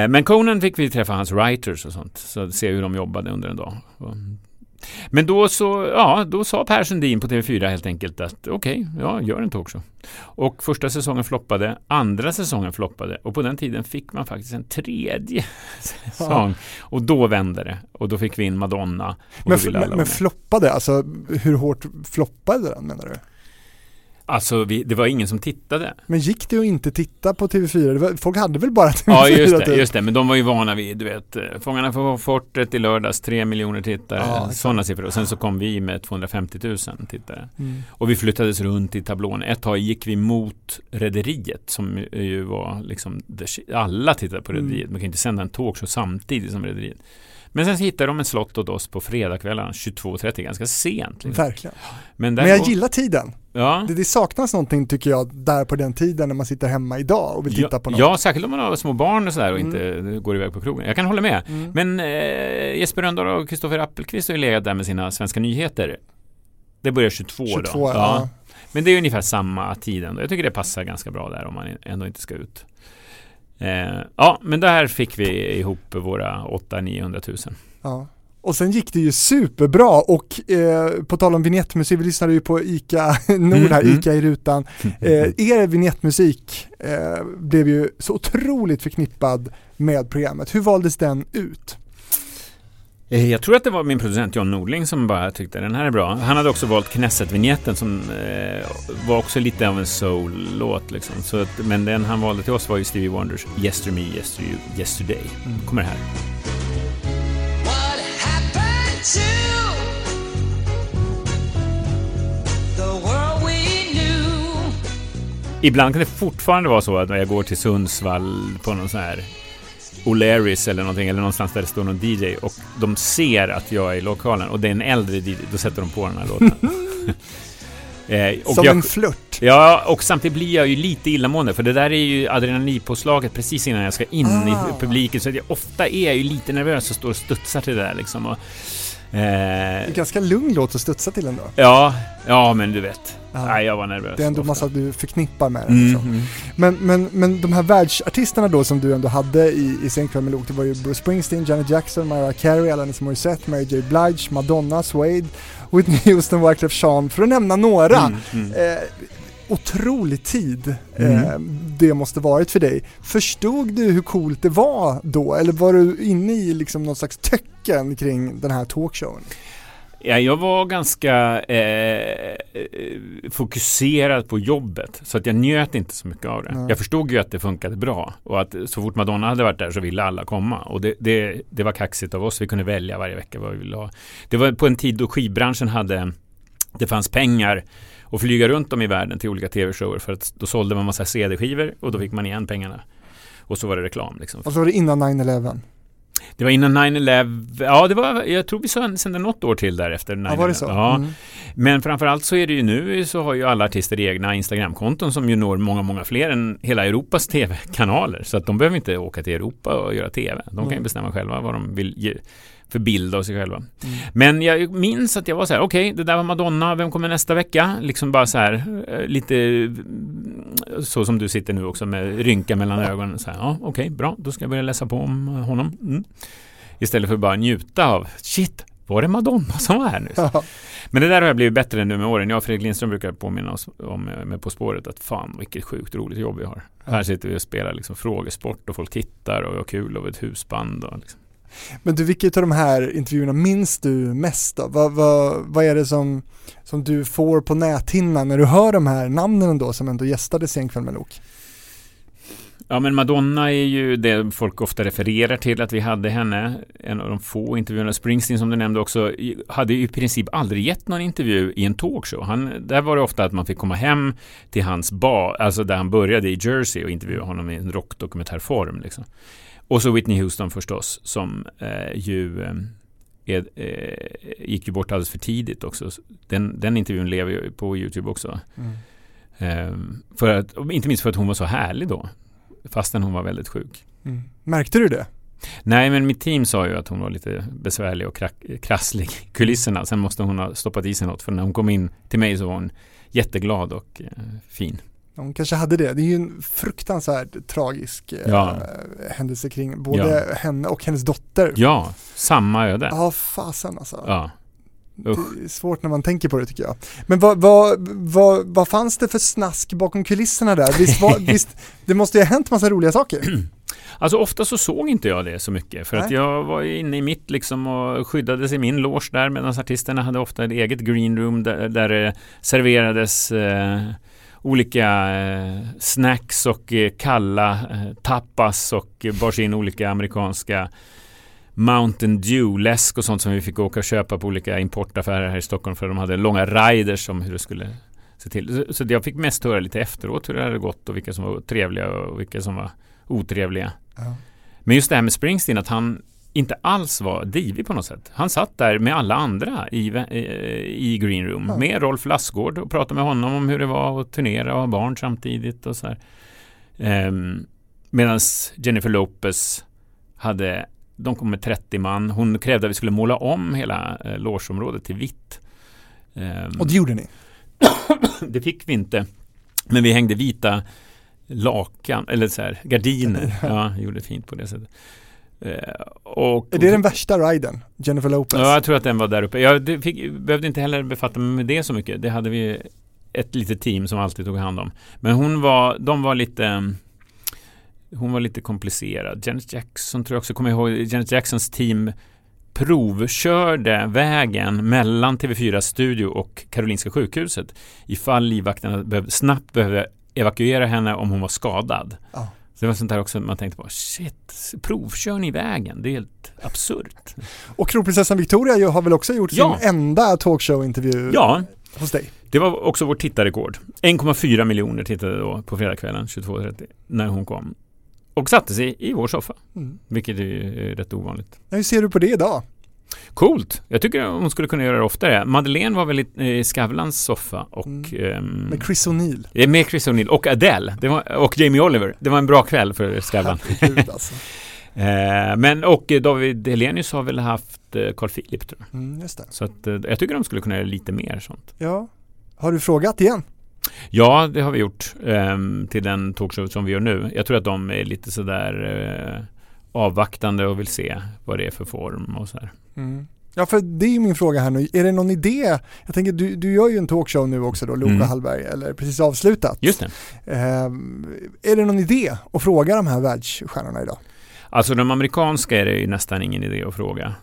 Eh, men Conan fick vi träffa hans writers och sånt, så se hur de jobbade under en dag. Och- Men då så, ja, då sa Per Sundin på TV4 helt enkelt att okej, ja, gör en talkshow. Och första säsongen floppade, andra säsongen floppade och på den tiden fick man faktiskt en tredje säsong. Och då vände det och då fick vi in Madonna. Men, men, men floppade, alltså hur hårt floppade den menar du? Alltså, vi, det var ingen som tittade. Men gick det att inte titta på TV4? Det var, folk hade väl bara TV4 Ja, just det, typ? just det. Men de var ju vana vid, du vet, eh, Fångarna på fortet i lördags, tre miljoner tittare, Ja, sådana siffror. Och sen så kom vi med 250 000 tittare. Mm. Och vi flyttades runt i tablån. Ett tag gick vi mot Rederiet, som ju- var liksom, alla tittade på Mm. Rederiet. Man kan inte sända en talkshow samtidigt som Rederiet. Men sen så hittade de en slott åt oss på fredagskvällarna 22.30, ganska sent. Liksom. Verkligen. Men, Men jag gillar tiden. Ja. Det, det saknas någonting tycker jag där på den tiden när man sitter hemma idag och vill titta ja, på något. Ja, särskilt om man har små barn och sådär och Mm. inte går iväg på krogen. Jag kan hålla med. Mm. Men eh, Jesper Rönndahl och Kristoffer Appelqvist har ju legat där med sina svenska nyheter. Det börjar 22, 22 då. ja. Men det är ungefär samma tid ändå. Jag tycker det passar ganska bra där om man ändå inte ska ut. Eh, ja, men där fick vi ihop våra 800-900 000. ja. Och sen gick det ju superbra och eh, på tal om vignettmusik, vi lyssnade ju på ICA Nord här, Mm, mm. ICA i rutan. Eh, er vignettmusik eh, blev ju så otroligt förknippad med programmet. Hur valdes den ut? Eh, Jag tror att det var min producent John Nordling som bara tyckte den här är bra. Han hade också valt Knesset-vignetten som eh, var också lite av en soul-låt. Liksom. Så att, men den han valde till oss var ju Stevie Wonders Yester Me, Yester You, Yesterday. Kommer här. What happened to? Ibland kan det fortfarande vara så att när jag går till Sundsvall på någon sån här O'Learys eller någonting eller någonstans där det står någon DJ och de ser att jag är i lokalen och det är en äldre DJ, då sätter de på den här låten. eh, Som jag, en flört. Ja, och samtidigt blir jag ju lite illamående för det där är ju adrenalinpåslaget precis innan jag ska in Ah. i publiken så att jag, ofta är jag ju lite nervös och står och studsar till det där liksom. Och, eh, en ganska lugn låt att studsa till ändå. ja, ja, men du vet. Ja. Nej, jag var nervös. Det är ändå ofta. massa du förknippar med den. Mm, mm. Men, men, men de här världsartisterna då som du ändå hade i, i Sen kväll med Lok, det var ju Bruce Springsteen, Janet Jackson, Mariah Carey, Alanis Morissette, Mary J Blige, Madonna, Suede, Whitney Houston, Wyclef Jean, för att nämna några. Mm, mm. Eh, otrolig tid Mm. eh, det måste varit för dig. Förstod du hur coolt det var då? Eller var du inne i liksom någon slags töcken kring den här talkshowen? Ja, jag var ganska eh, fokuserad på jobbet så att jag njöt inte så mycket av det. Nej. Jag förstod ju att det funkade bra och att så fort Madonna hade varit där så ville alla komma och det, det, det var kaxigt av oss. Vi kunde välja varje vecka vad vi ville ha. Det var på en tid då skivbranschen hade det fanns pengar att flyga runt om i världen till olika tv-shower för att då sålde man massa CD-skivor och då fick man igen pengarna. Och så var det reklam liksom. Och så var det innan 9-11. Det var innan 9-11, ja det var, jag tror vi sände något år till därefter 9-11. Ja, var det så? Ja, Mm. men framförallt så är det ju nu så har ju alla artister egna Instagramkonton som ju når många, många fler än hela Europas tv-kanaler. Så att de behöver inte åka till Europa och göra tv. De kan ju Mm. bestämma själva vad de vill ge för bild av sig själva. Mm. Men jag minns att jag var så här, okej, det där var Madonna, vem kommer nästa vecka? Liksom bara så här, eh, lite mm, så som du sitter nu också med rynka mellan ögonen. Så här, ja, okej, bra, då ska jag börja läsa på om honom. Mm. Istället för bara njuta av, shit, var det Madonna som var här nu? Ja. Men det där har jag blivit bättre nu med åren. Jag och Fredrik Lindström brukar påminna oss om eh, med På spåret att fan vilket sjukt roligt jobb vi har. Här sitter vi och spelar liksom frågesport och folk tittar och vi har kul och ett husband. Och liksom. Men du, vilka av de här intervjuerna minns du mest då? Vad, vad, vad är det som, som du får på näthinnan när du hör de här namnen då som ändå gästade Senkväll med Lok? Ja men Madonna är ju det folk ofta refererar till att vi hade henne. En av de få intervjuerna. Springsteen som du nämnde också hade ju i princip aldrig gett någon intervju i en talkshow. Han, där var det ofta att man fick komma hem till hans bar, alltså där han började i Jersey och intervjua honom i en rockdokumentärform. Liksom. Och så Whitney Houston förstås som eh, ju eh, eh, gick ju bort alldeles för tidigt också. Den, den intervjun lever ju på Youtube också. Eh, för att, inte minst för att hon var så härlig då. Fastän hon var väldigt sjuk. Mm. Märkte du det? Nej, men mitt team sa ju att hon var lite besvärlig och krasslig i kulisserna. Sen måste hon ha stoppat i sig något. För när hon kom in till mig så var hon jätteglad och eh, fin. De kanske hade det. Det är ju en fruktansvärt tragisk eh, Ja. händelse kring både henne och hennes dotter. Ja, samma öde. Ja, fasen alltså. Ja. Usch. Det är svårt när man tänker på det tycker jag. Men vad, vad, vad, vad fanns det för snask bakom kulisserna där? Visst, var, visst det måste ju ha hänt massa roliga saker? Alltså ofta så såg inte jag det så mycket. För att Nej. jag var inne i mitt liksom och skyddades i min loge där. Medan artisterna hade ofta ett eget green room där, där det serverades eh, olika eh, snacks och eh, kalla eh, tapas och bars in olika amerikanska Mountain Dew-läsk och sånt som vi fick åka och köpa på olika importaffärer här i Stockholm för de hade långa riders om hur det skulle se till. Så jag fick mest höra lite efteråt hur det hade gått och vilka som var trevliga och vilka som var otrevliga. Ja. Men just det här med Springsteen, att han inte alls var divig på något sätt. Han satt där med alla andra i, i Green Room, Ja. med Rolf Lassgård och pratade med honom om hur det var att turnera och ha barn samtidigt och så här. Ehm, Medan Jennifer Lopez hade, de kom med 30 man, hon krävde att vi skulle måla om hela eh, logeområdet till vitt. Ehm, Och det gjorde ni? det fick vi inte. Men vi hängde vita lakan, eller så här, gardiner. Ja, gjorde fint på det sättet. Eh, och, Är det den värsta riden? Jennifer Lopez? Ja, jag tror att den var där uppe. Jag fick, behövde inte heller befatta mig med det så mycket. Det hade vi ett litet team som alltid tog hand om. Men hon var, de var lite hon var lite komplicerad. Janet Jackson tror jag också, kommer ihåg, Janet Jacksons team provkörde vägen mellan TV4 studio och Karolinska sjukhuset ifall livvakterna behövde, snabbt behövde evakuera henne om hon var skadad. Ja. Så det var sånt där också man tänkte på, shit, provkör ni vägen? Det är helt absurt. Och kronprinsessan Victoria har väl också gjort Ja. sin enda talkshow-intervju Ja, hos dig? det var också vårt tittarrekord. 1,4 miljoner tittade då på fredagskvällen 22.30 när hon kom. Och satte sig i vår soffa, Mm. vilket är rätt ovanligt. Hur ser du på det idag? Coolt! Jag tycker hon skulle kunna göra det oftare. Madeleine var väl i Skavlans soffa och Mm. ehm, Med Chris O'Neill? eh, med Chris O'Neill och Adele det var, och Jamie Oliver. Det var en bra kväll för Skavlan. Alltså. eh, men och eh, David Helenius har väl haft eh, Carl Philip tror jag. Mm, just det. Så att, eh, jag tycker de skulle kunna göra lite mer sånt. Ja. Har du frågat igen? Ja, det har vi gjort ehm, till den talkshow som vi gör nu. Jag tror att de är lite sådär eh, avvaktande och vill se vad det är för form och så här. Mm. Ja, för det är ju min fråga här nu. Är det någon idé? Jag tänker, du, du gör ju en talkshow nu också då, Loka Mm. Hallberg, eller precis avslutat. Just det. Ehm, är det någon idé att fråga de här världsstjärnorna idag? Alltså de amerikanska är det ju nästan ingen idé att fråga.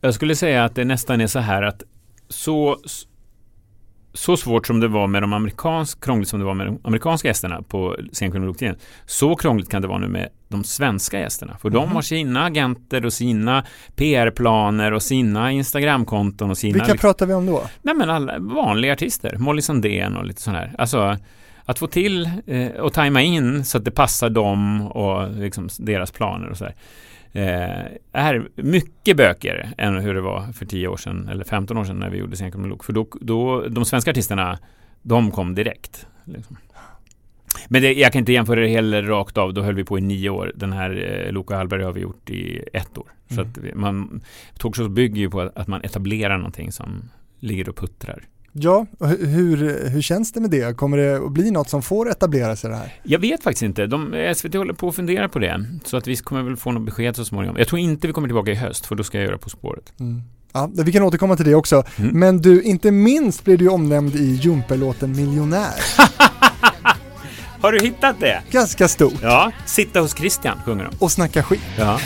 Jag skulle säga att det nästan är så här att så, så svårt som det var med de amerikanska, krångligt som det var med de amerikanska gästerna på scenkronologtiden, så krångligt kan det vara nu med de svenska gästerna. För de Mhm. har sina agenter och sina PR-planer och sina Instagramkonton och sina... Vilka pratar vi om då? Nej men alla vanliga artister, Molly Sandén och lite sådär. Alltså att få till eh, och tajma in så att det passar dem och liksom deras planer och sådär. Eh, är mycket bökigare än hur det var för 10 år sedan eller 15 år sedan när vi gjorde Scenkonmolog. För då, då, de svenska artisterna, de kom direkt. Liksom. Men det, jag kan inte jämföra det heller rakt av, då höll vi på i nio år. Den här eh, Loka Hallberg har vi gjort i ett år. Så Mm. att vi- man, talkshows bygger ju på att, att man etablerar någonting som ligger och puttrar Ja, hur, hur känns det med det? Kommer det att bli något som får etablera sig det här? Jag vet faktiskt inte. De, SVT håller på att fundera på det. Så att vi kommer väl få något besked så småningom. Jag tror inte vi kommer tillbaka i höst, för då ska jag göra På spåret. Mm. Ja, vi kan återkomma till det också. Mm. Men du, inte minst blir du omnämnd i Jumper-låten Miljonär. Har du hittat det? Ganska stort. Ja. Sitta hos Christian sjunger de. Och snacka skit. Ja.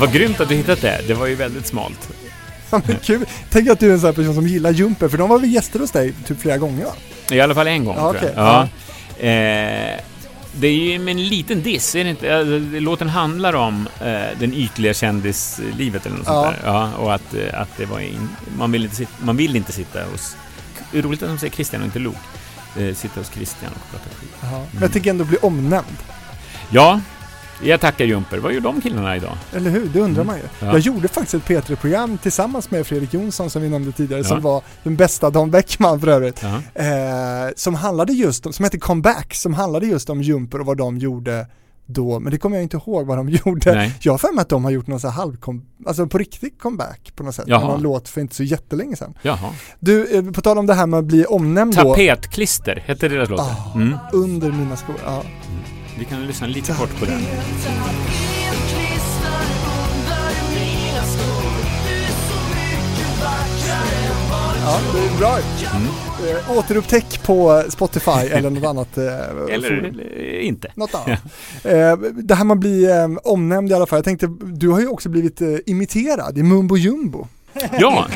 Vad grymt att du hittat det. Det var ju väldigt smalt. Ja, men kul. Tänk att du är en sån här person som gillar Jumper, för de var väl gäster hos dig typ flera gånger va? I alla fall en gång Ja, tror jag. okej. Ja. Eh, det är ju med en liten diss, är det inte? Eh, Låten handlar om eh, den ytliga kändislivet eller något Ja. sånt där. Ja, och att, eh, att det var in, man, vill inte sitta, man vill inte sitta hos... Det är roligt att de säger Christian och inte Luke. Eh, sitta hos Christian och prata skit. Jaha. Men jag tänker ändå bli omnämnd. Ja, jag tackar Jumper. Vad gör de killarna idag? Eller hur? Det undrar man ju. Mm. Ja. Jag gjorde faktiskt ett P3-program tillsammans med Fredrik Jonsson som vi nämnde tidigare, Ja. som var den bästa Dan Bäckman för övrigt. Ja. Eh, som handlade just om, som hette Comeback, som handlade just om Jumper och vad de gjorde då, men det kommer jag inte ihåg vad de gjorde. Nej. Jag har för mig att de har gjort någon sån här halvkom, alltså på riktigt comeback på något sätt. Jaha. Någon låt för inte så jättelänge sedan. Jaha. Du, eh, på tal om det här med att bli omnämnd då. Tapetklister hette deras låt. Ah. Mm. Under mina skor. Ja. Vi kan lyssna lite kort på den. ja, det är bra. Mm. Eh, återupptäck på Spotify eller något annat. Eh, Eller, forum. eller inte. Något annat. Eh, det här med att bli eh, omnämnd i alla fall. Jag tänkte, du har ju också blivit eh, imiterad i Mumbo Jumbo. Ja,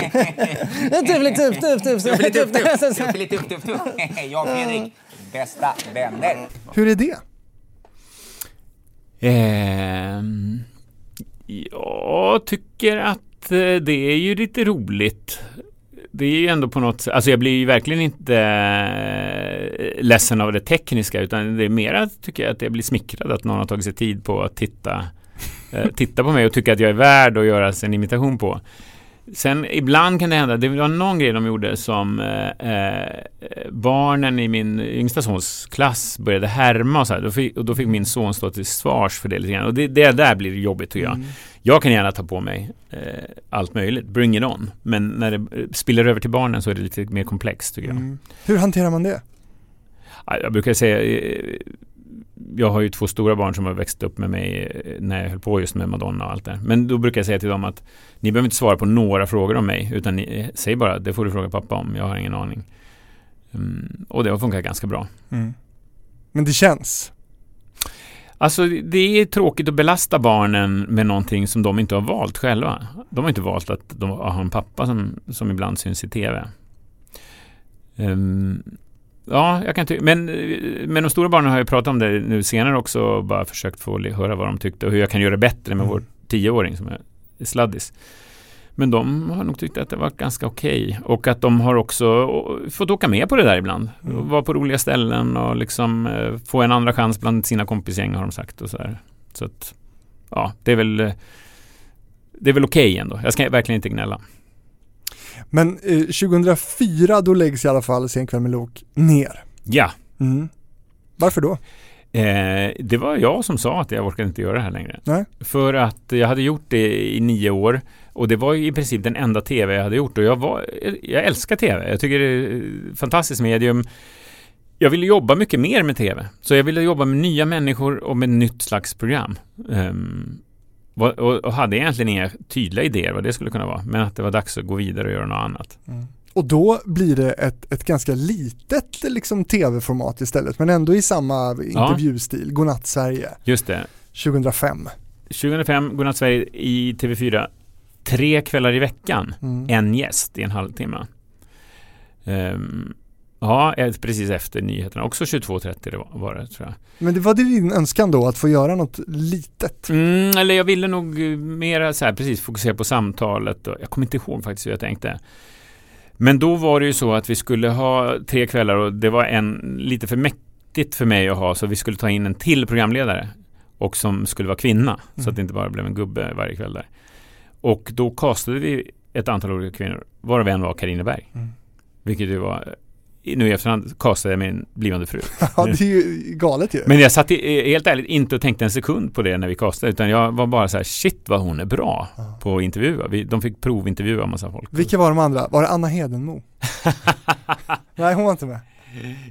Tuffelig tuff, tuff, tuff. Tuffelig tuff, tuff. Tuffelig tuff, tuff, tuff. Jag och Fredrik, bästa vänner. Hur är det? Eh, jag tycker att eh, det är ju lite roligt. Det är ju ändå på något sätt, alltså jag blir ju verkligen inte eh, ledsen av det tekniska utan det är mera tycker jag att jag blir smickrad att någon har tagit sig tid på att titta, eh, titta på mig och tycka att jag är värd att göra en imitation på. Sen ibland kan det hända, det var någon grej de gjorde som eh, eh, barnen i min yngsta sons klass började härma och så här. Då fick, och då fick min son stå till svars för det lite grann. Och det, det där blir jobbigt tycker jag. Jag kan gärna ta på mig eh, allt möjligt, bring it on. Men när det eh, spiller över till barnen så är det lite mer komplext tycker jag. Mm. Hur hanterar man det? Ja, Jag brukar säga, eh, jag har ju två stora barn som har växt upp med mig eh, när jag höll på just med Madonna och allt det. Men då brukar jag säga till dem att ni behöver inte svara på några frågor om mig, utan ni, eh, säg bara, det får du fråga pappa om, jag har ingen aning. Mm, och det har funkat ganska bra. Men det känns. Alltså det är tråkigt att belasta barnen med någonting som de inte har valt själva. De har inte valt att de har en pappa som, som ibland syns i TV. Ehm, ja, jag kan men med de stora barnen har jag pratat om det nu senare också och bara försökt få höra vad de tyckte och hur jag kan göra bättre med Mm. vår tioåring som är sladdis. Men de har nog tyckt att det var ganska okej och att de har också fått åka med på det där ibland. Mm. Vara på roliga ställen och liksom eh, få en andra chans bland sina kompisgäng har de sagt och så där. Så att, ja, det är väl eh, det är väl okej ändå. Jag ska verkligen inte gnälla. Men eh, 2004 då läggs i alla fall Sen kväll med Lok ner. Ja, Mm. Varför då? eh, det var jag som sa att jag orkade inte göra det här längre. Nej. För att jag hade gjort det i nio år och det var i princip den enda tv jag hade gjort och jag, var, jag älskar tv. Jag tycker det är ett fantastiskt medium. Jag ville jobba mycket mer med tv. Så jag ville jobba med nya människor och med nytt slags program. Vad- och, hade egentligen inga tydliga idéer vad det skulle kunna vara. Men att det var dags att gå vidare och göra något annat. Och då blir det ett, ett ganska litet liksom, tv-format istället, men ändå i samma intervjustil. Godnatt Sverige, Just det. 2005. 2005, Godnatt Sverige i TV4. Tre kvällar i veckan. Mm. En gäst i en halvtimme. Ehm, ja, eh, precis efter nyheterna. Också 22.30 det var, det tror jag. Men det var din önskan då, att få göra något litet? Mm, eller jag ville nog eh, mera så här, precis fokusera på samtalet. Och jag kommer inte ihåg faktiskt hur jag tänkte. Men då var det ju så att vi skulle ha tre kvällar och det var en lite för mäktigt för mig att ha så vi skulle ta in en till programledare och som skulle vara kvinna så att det inte bara blev en gubbe varje kväll där. Och då castade vi ett antal olika kvinnor varav en var Carina Berg. Mm. Vilket ju var nu i efterhand castade jag min blivande fru. Ja, det är ju galet ju. Men jag satt i, helt ärligt inte och tänkte en sekund på det när vi castade utan jag var bara så här shit vad hon är bra Ja. på att intervjua. Vi, de fick provintervjua massa folk. Vilka var de andra? Var det Anna Hedenmo? Nej, hon var inte med.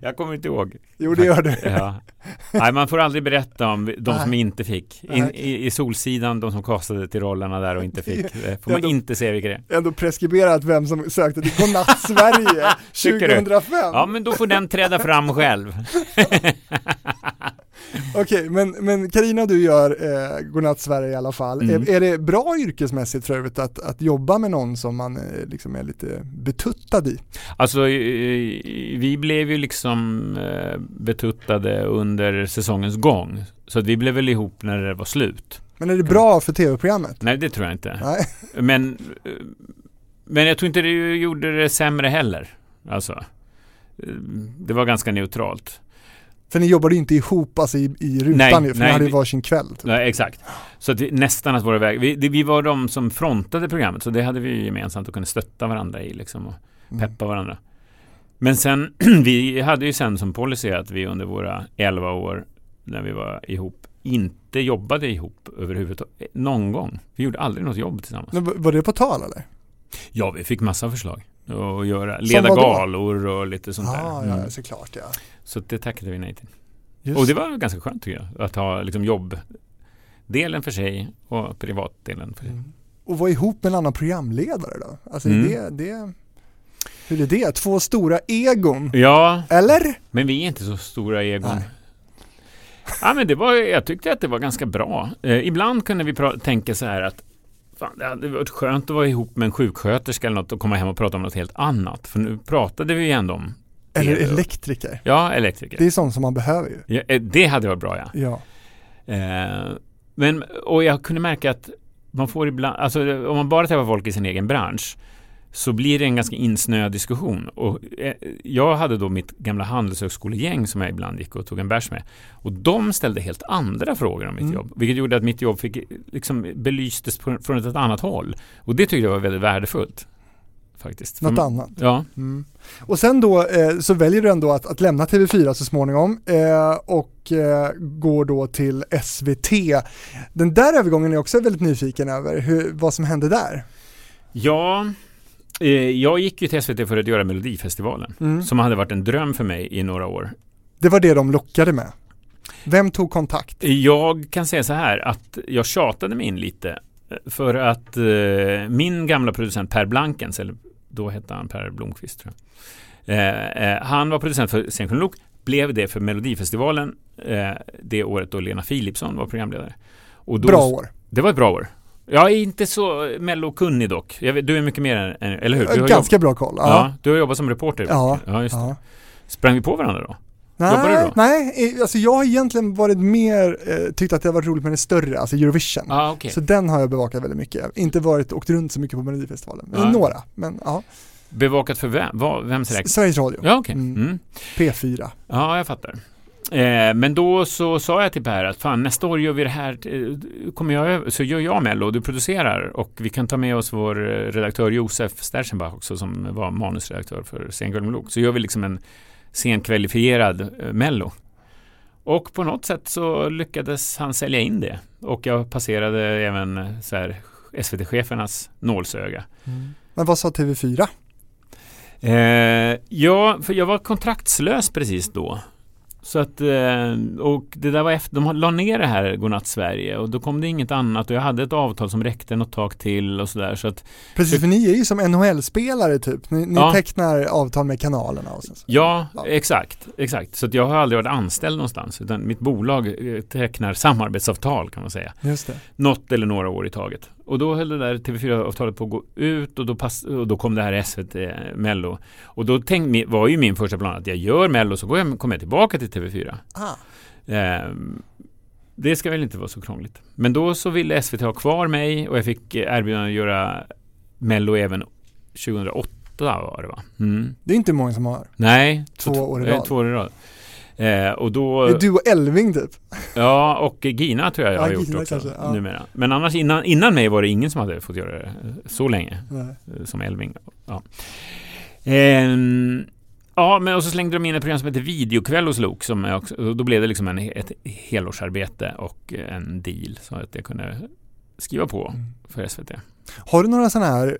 Jag kommer inte ihåg. Jo, det gör du. Ja. Nej, man får aldrig berätta om de som inte fick. In, i, I Solsidan, de som castade till rollerna där och inte fick. Det får man de- inte se vilka det är. Ändå preskriberat vem som sökte till Godnatt Sverige Tycker du? 2005. Ja, men då får den träda fram själv. Okej, men, men Carina du gör eh, Godnatt Sverige i alla fall. Mm. Är, är det bra yrkesmässigt för övrigt att, att jobba med någon som man eh, liksom är lite betuttad i? Alltså, vi blev ju liksom eh, betuttade under säsongens gång. Så att vi blev väl ihop när det var slut. Men är det bra för tv-programmet? Nej, det tror jag inte. Nej. Men, eh, men jag tror inte det gjorde det sämre heller. Alltså, eh, det var ganska neutralt. För ni jobbade ju inte ihop alltså, i, i rutan Nej, ju, för nej, ni hade ju varsin kväll. Typ. Nej, exakt. Så att vi, nästan att våra vägar... Vi, det- vi var de som frontade programmet, så det hade vi gemensamt och kunde stötta varandra i liksom och Mm. peppa varandra. Men sen, vi hade ju sen som policy att vi under våra 11 år när vi var ihop inte jobbade ihop överhuvudtaget. Någon gång. Vi gjorde aldrig något jobb tillsammans. Men var det på tal eller? Ja, vi fick massa förslag. Att göra, leda galor och lite sånt ah, där. ja, Mm. såklart ja. Så det tackade vi nej till. Just. Och det var ganska skönt tycker jag. Att ha liksom jobbdelen för sig och privatdelen för sig. Mm. Och vara ihop med en annan programledare då? Alltså Mm. det, det, hur är det? Två stora egon, Ja, eller? men vi är inte så stora egon. Nej. Ja, men det var, jag tyckte att det var ganska bra. Eh, ibland kunde vi tänka så här att fan, det hade varit skönt att vara ihop med en sjuksköterska eller något och komma hem och prata om något helt annat. För nu pratade vi ju ändå om Eller elektriker. Ja, elektriker. Det är sånt som man behöver ju. Ja, eh, det hade varit bra ja. Ja. Eh, men, och jag kunde märka att man får ibland, alltså om man bara träffar folk i sin egen bransch så blir det en ganska insnöad diskussion. Och eh, jag hade då mitt gamla handelshögskolegäng som jag ibland gick och tog en bärs med. Och de ställde helt andra frågor om mitt Mm. jobb. Vilket gjorde att mitt jobb fick liksom belystes från ett annat håll. Och det tyckte jag var väldigt värdefullt. Faktiskt. Något För- annat. Ja. Mm. Och sen då eh, så väljer du ändå att, att lämna TV4 så småningom eh, och eh, går då till SVT. Den där övergången är jag också väldigt nyfiken över, hur, vad som hände där. Ja, eh, jag gick ju till SVT för att göra Melodifestivalen. Mm. Som hade varit en dröm för mig i några år. Det var det de lockade med. Vem tog kontakt? Jag kan säga så här att jag tjatade mig in lite eh, för att eh, min gamla producent Per Blankens, eller då hette han Per Blomqvist tror jag. Eh, eh, han var producent för Scenkronolog, blev det för Melodifestivalen eh, det året då Lena Philipsson var programledare. Då, Bra år. Det var ett bra år. Jag är inte så mellokunnig dock. Vet, du är mycket mer än, eller hur? Du har Ganska bra koll. jobb, ja. du har jobbat som reporter. Ja. ja just det. Ja. Sprang vi på varandra då? Nej, då? nej, eh, alltså jag har egentligen varit mer, eh, tyckt att det har varit roligt med den större, alltså Eurovision. Ja, okej. Så den har jag bevakat väldigt mycket. Inte varit, åkt runt så mycket på Melodifestivalen. Ja. Några, men ja. Bevakat för vem? Vems räkning? Sveriges Radio, Ja, okej. Mm. Mm. P4. Ja, jag fattar. Eh, men då så sa jag till Per att fan nästa år gör vi det här, eh, kommer jag så gör jag Mello och du producerar och vi kan ta med oss vår eh, redaktör Josef Stersenbach också som var manusredaktör för Sengulmlok. Så gör vi liksom en senkvalifierad eh, Mello. Och på något sätt så lyckades han sälja in det och jag passerade även så här SVT-chefernas nålsöga. Men vad sa TV4? Eh, ja, för jag var kontraktslös precis då. Så att, eh, och det där var efter, de la ner det här Godnatt Sverige och då kom det inget annat och jag hade ett avtal som räckte något tag till och sådär så att Precis, för ni är ju som NHL-spelare typ. Ni, ni Ja. tecknar avtal med kanalerna och så. ja, Ja. exakt, exakt. Så att jag har aldrig varit anställd någonstans utan mitt bolag eh, tecknar samarbetsavtal kan man säga. Just det. Något eller några år i taget. Och då höll det där TV4-avtalet på att gå ut och då, pass, och då kom det här SVT Mello. Och då tänk, var ju min första plan att jag gör Mello så går jag, kommer jag tillbaka till TV4. Ah. Ehm, det ska väl inte vara så krångligt. Men då så ville SVT ha kvar mig och jag fick eh, erbjudande att göra Mello även 2008 var det va? Mm. Det är inte många som har. Nej, Två år i eh, rad. Två år i rad. Eh, och då, Det är du och Elving typ. ja och Gina tror jag jag Ja, har gjort Gina också kanske, ja. numera. Men annars innan, innan mig var det ingen som hade fått göra det eh, så länge Nej. eh, som Elving. Ja. Ehm, Ja, men och så slängde de in ett program som heter Videokväll hos Lok. Som också, och då blev det liksom en, ett helårsarbete och en deal så att jag kunde skriva på för SVT. Har du några sådana här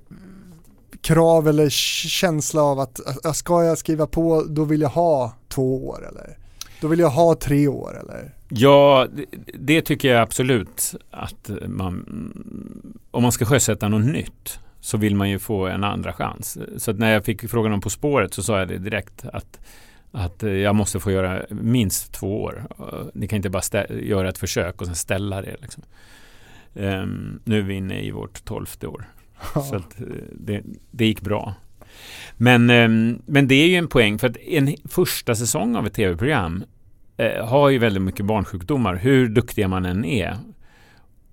krav eller känsla av att ska jag skriva på då vill jag ha två år eller då vill jag ha tre år eller? Ja, det, det tycker jag absolut att man, om man ska sjösätta något nytt så vill man ju få en andra chans. Så när jag fick frågan om På spåret så sa jag det direkt att, att jag måste få göra minst två år. Ni kan inte bara stä- göra ett försök och sen ställa det. Liksom. Ehm, nu är vi inne i vårt tolfte år. Så att det, det gick bra. Men, ehm, men det är ju en poäng för att en första säsong av ett tv-program eh, har ju väldigt mycket barnsjukdomar, hur duktiga man än är.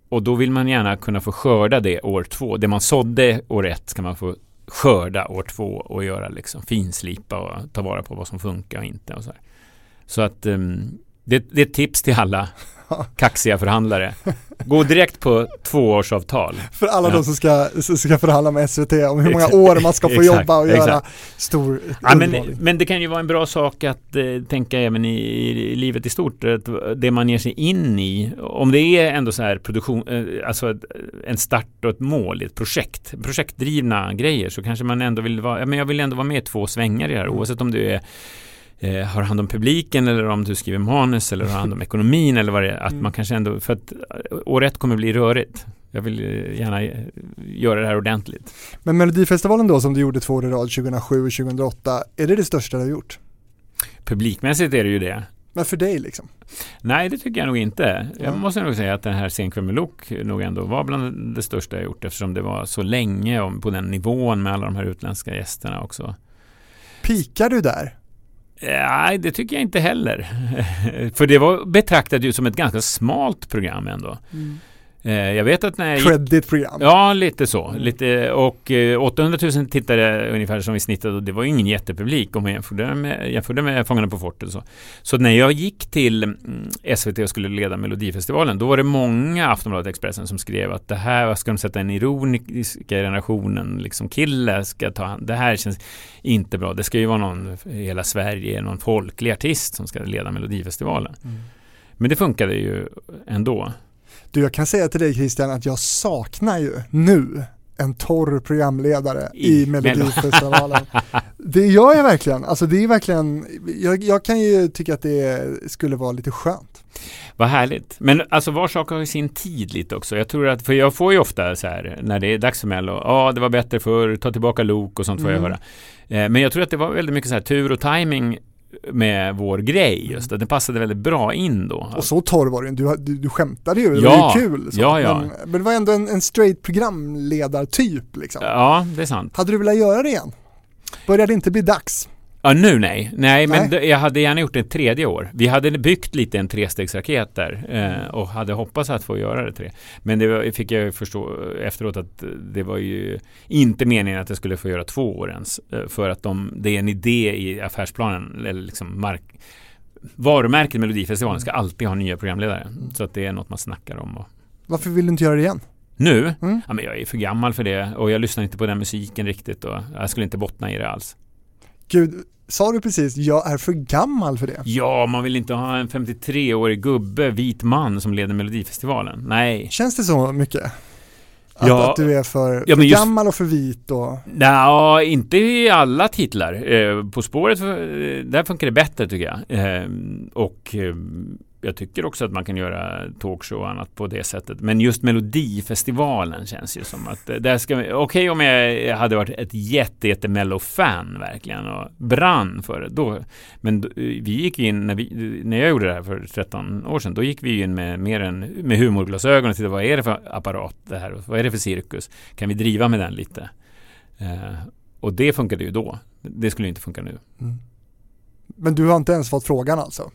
Och då vill man gärna kunna få skörda det år två. Det man sådde år ett ska man få skörda år två och göra liksom finslipa och ta vara på vad som funkar och inte. Och så här. så att ehm, det, det är ett tips till alla kaxiga förhandlare. Gå direkt på tvåårsavtal. För alla Ja. de som ska, som ska förhandla med SVT om hur många år man ska få jobba och göra exakt. stor Ja, men, men det kan ju vara en bra sak att eh, tänka även i, i livet i stort. Att det man ger sig in i, om det är ändå så här produktion, eh, alltså ett- en start och ett mål i ett projekt, projektdrivna grejer, så kanske man ändå vill vara, ja, men jag vill ändå vara med två svängar i det här, oavsett om du är eh, har hand om publiken eller om du skriver manus eller har hand om ekonomin eller vad det är. Att Mm. man kanske ändå, för att eh, år ett kommer bli rörigt. Jag vill eh, gärna eh, göra det här ordentligt. Men Melodifestivalen då som du gjorde två år i rad 2007 och 2008, är det det största du har gjort? Publikmässigt är det ju det. Men för dig liksom? Nej, det tycker jag nog inte. Ja. Jag måste nog säga att den här Senkväll med Lok nog ändå var bland det största jag gjort eftersom det var så länge på den nivån med alla de här utländska gästerna också. Pikar du där? Nej, det tycker jag inte heller. För det var betraktat ju som ett ganska smalt program ändå. Mm. Jag vet att när jag gick Credit program? Ja, lite så. Lite, och eh, 800 000 tittare ungefär som vi snittade och det var ju ingen jättepublik om man jämförde med, jämförde med Fångarna på fortet så. Så när jag gick till mm, SVT och skulle leda Melodifestivalen då var det många Aftonbladet Expressen som skrev att det här ska de sätta en ironiska generationen liksom kille ska ta hand. Det här känns inte bra. Det ska ju vara någon i hela Sverige, någon folklig artist som ska leda Melodifestivalen. Men det funkade ju ändå. Du, jag kan säga till dig Christian att jag saknar ju nu en torr programledare i, I Melodifestivalen. det gör jag verkligen. Alltså det är verkligen, jag, jag kan ju tycka att det skulle vara lite skönt. Vad härligt. Men alltså var sak har ju sin tid lite också. Jag tror att, för jag får ju ofta så här när det är dags för Mello, ja det var bättre för ta tillbaka Lok och sånt får jag Mm. höra. Eh, men jag tror att det var väldigt mycket så här tur och timing med vår grej just att det passade väldigt bra in då. Och så torr var du, du, du skämtade ju, det Ja, var ju kul. Så. ja, ja. Men, men det var ändå en, en straight programledartyp liksom. Ja, det är sant. Hade du velat göra det igen? Börjar det inte bli dags? Ja, nu nej. Nej, men Nej. det- jag hade gärna gjort det ett tredje år. Vi hade byggt lite en trestegsraket där eh, och hade hoppats att få göra det tre. Men det var, fick jag förstå efteråt att det var ju inte meningen att jag skulle få göra två år ens. eh, För att de, det är en idé i affärsplanen, eller liksom mark, varumärket Melodifestivalen ska alltid ha nya programledare. Så att det är något man snackar om. Och, Varför vill du inte göra det igen? nu? Mm. Ja, men jag är för gammal för det och jag lyssnar inte på den musiken riktigt och jag skulle inte bottna i det alls. Gud, sa du precis, jag är för gammal för det? Ja, man vill inte ha en 53-årig gubbe, vit man som leder Melodifestivalen. Nej. Känns det så mycket? Att, Ja. att du är för, Ja, för just- gammal och för vit och... Nja, inte i alla titlar. Eh, På spåret, eh, där funkar det bättre tycker jag. Eh, Och eh, jag tycker också att man kan göra talkshow och annat på det sättet. Men just Melodifestivalen känns ju som att eh, där ska Okej Okej om jag hade varit ett jätte, jätte Mello-fan verkligen och brann för det. Då, men då- eh, vi gick ju in, när, vi, när jag gjorde det här för 13 år sedan, då gick vi in med mer än med humorglasögon och tittade vad är det för apparat det här? Vad är det för cirkus? Kan vi driva med den lite? Eh, och det funkade ju då. Det skulle ju inte funka nu. Mm. Men du har inte ens fått frågan alltså?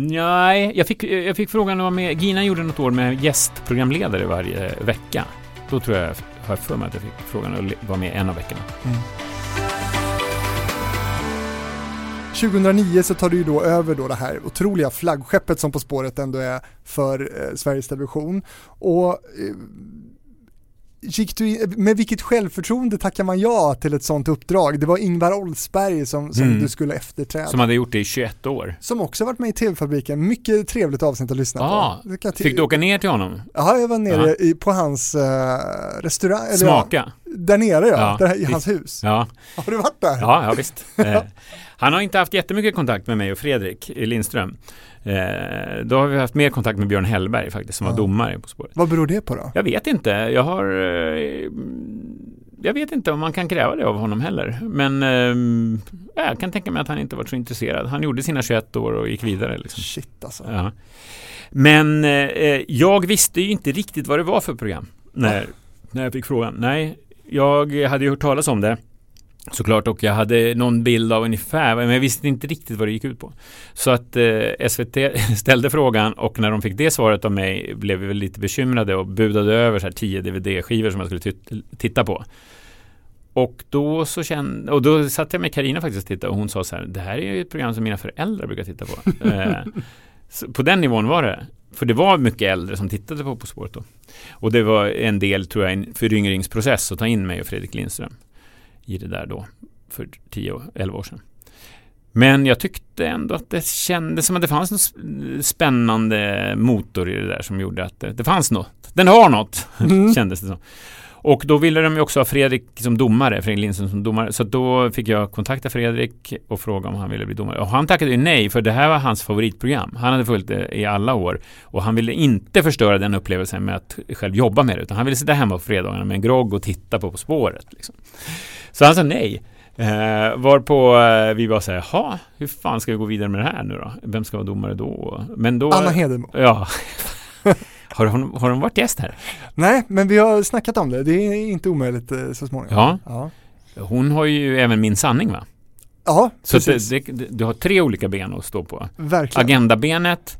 Nej, jag fick, jag fick frågan att vara med. Gina gjorde något år med gästprogramledare varje vecka. Då tror jag, har jag för mig att jag fick frågan att vara med en av veckorna. Mm. 2009 så tar du ju då över då det här otroliga flaggskeppet som På spåret ändå är för eh, Sveriges Television. Och eh, gick du in, med vilket självförtroende tackar man ja till ett sånt uppdrag? Det var Ingvar Oldsberg som, som Mm. du skulle efterträda. Som hade gjort det i 21 år. Som också varit med i TV-fabriken, mycket trevligt avsnitt att lyssna Ja, på. Fick du åka ner till honom? Ja, jag var nere Ja. i, på hans uh, restaurang, eller Smaka? Ja, där nere ja, Ja, där, i hans hus. Ja, Har du varit där? ja, ja visst. Han har inte haft jättemycket kontakt med mig och Fredrik Lindström. Eh, då har vi haft mer kontakt med Björn Hellberg faktiskt, som Ja. var domare På spåret. Vad beror det på då? Jag vet inte. Jag har... Eh, jag vet inte om man kan kräva det av honom heller. Men eh, jag kan tänka mig att han inte varit så intresserad. Han gjorde sina 21 år och gick vidare. Liksom. Shit alltså. Ja. Men eh, jag visste ju inte riktigt vad det var för program när, när jag fick frågan. Nej, jag hade ju hört talas om det såklart och jag hade någon bild av ungefär, men jag visste inte riktigt vad det gick ut på. Så att eh, SVT ställde frågan och när de fick det svaret av mig blev vi väl lite bekymrade och budade över så här 10 DVD-skivor som jag skulle tit- titta på. Och då så kände, och då satt jag med Karina faktiskt och tittade och hon sa så här, det här är ju ett program som mina föräldrar brukar titta på. Eh, på den nivån var det. För det var mycket äldre som tittade på På spåret då. Och det var en del, tror jag, en föryngringsprocess att ta in mig och Fredrik Lindström i det där då, för 10-11 år sedan. Men jag tyckte ändå att det kändes som att det fanns en sp- spännande motor i det där som gjorde att det, det fanns något. Den har något, Mm. kändes det som. Och då ville de ju också ha Fredrik som domare, Fredrik Lindström som domare. Så då fick jag kontakta Fredrik och fråga om han ville bli domare. Och han tackade ju nej, för det här var hans favoritprogram. Han hade följt det i alla år. Och han ville inte förstöra den upplevelsen med att själv jobba med det. Utan han ville sitta hemma på fredagarna med en grogg och titta på På spåret. Liksom. Så han sa nej. Eh, varpå eh, vi så här, jaha, hur fan ska vi gå vidare med det här nu då? Vem ska vara domare då? Men då... Anna Hedemo. Ja. har, hon, har hon varit gäst här? Nej, men vi har snackat om det. Det är inte omöjligt eh, så småningom. Ja. Ja, Hon har ju även Min sanning va? ja Så precis. det, det, du har tre olika ben att stå på. Verkligen. Agendabenet,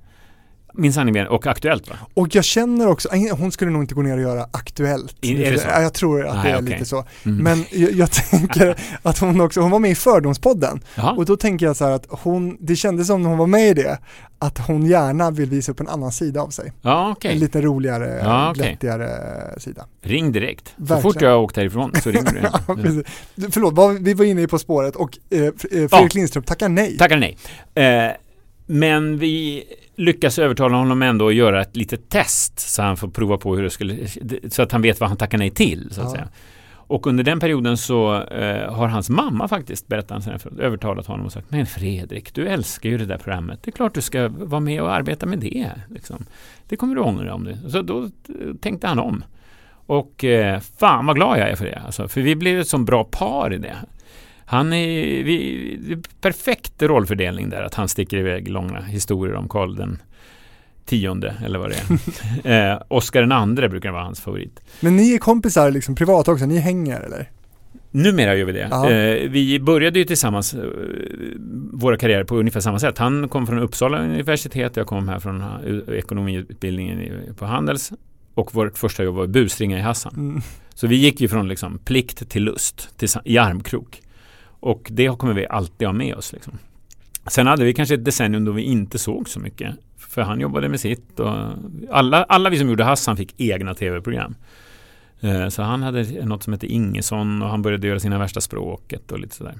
Min sanning och Aktuellt va? Och jag känner också, äh, hon skulle nog inte gå ner och göra Aktuellt. I- är det så? Ja, jag tror att det Nej, är okej. lite så. Mm. Men jag, jag tänker att hon också, hon var med i Fördomspodden. Jaha. Och då tänker jag så här att hon, det kändes som när hon var med i det, att hon gärna vill visa upp en annan sida av sig. Ja, okej. En lite roligare, Ja, okej. glättigare sida. Ring direkt. Så Verkligen. fort jag har åkt härifrån så ringer du. Ja, precis. Förlåt, vi var inne På spåret och eh, eh, Fredrik Ja. Lindström tackar nej. Tackar nej. Eh, men vi lyckas övertala honom ändå att göra ett litet test så han får prova på hur det skulle, så att han vet vad han tackar nej till så att Ja. säga. Och under den perioden så eh, har hans mamma faktiskt, berättat han sen övertalat honom och sagt Men Fredrik, du älskar ju det där programmet. Det är klart du ska vara med och arbeta med det. Liksom. Det kommer du ångra om det. Så då tänkte han om. Och eh, fan vad glad jag är för det. Alltså, för vi blev ett så bra par i det. Han är, vi, perfekt rollfördelning där, att han sticker iväg långa historier om Karl den tionde, eller vad det är. eh, Oscar den andre brukar vara hans favorit. Men ni är kompisar liksom privat också, ni hänger eller? Numera gör vi det. Eh, vi började ju tillsammans eh, våra karriärer på ungefär samma sätt. Han kom från Uppsala universitet, jag kom här från eh, ekonomiutbildningen på Handels. Och vårt första jobb var busringa i Hassan. Mm. Så vi gick ju från liksom plikt till lust till, i armkrok. Och det kommer vi alltid ha med oss. Liksom. Sen hade vi kanske ett decennium då vi inte såg så mycket. För han jobbade med sitt och alla, alla vi som gjorde Hassan fick egna tv-program. Eh, Så han hade något som hette Ingesson och han började göra sina värsta språket och lite sådär.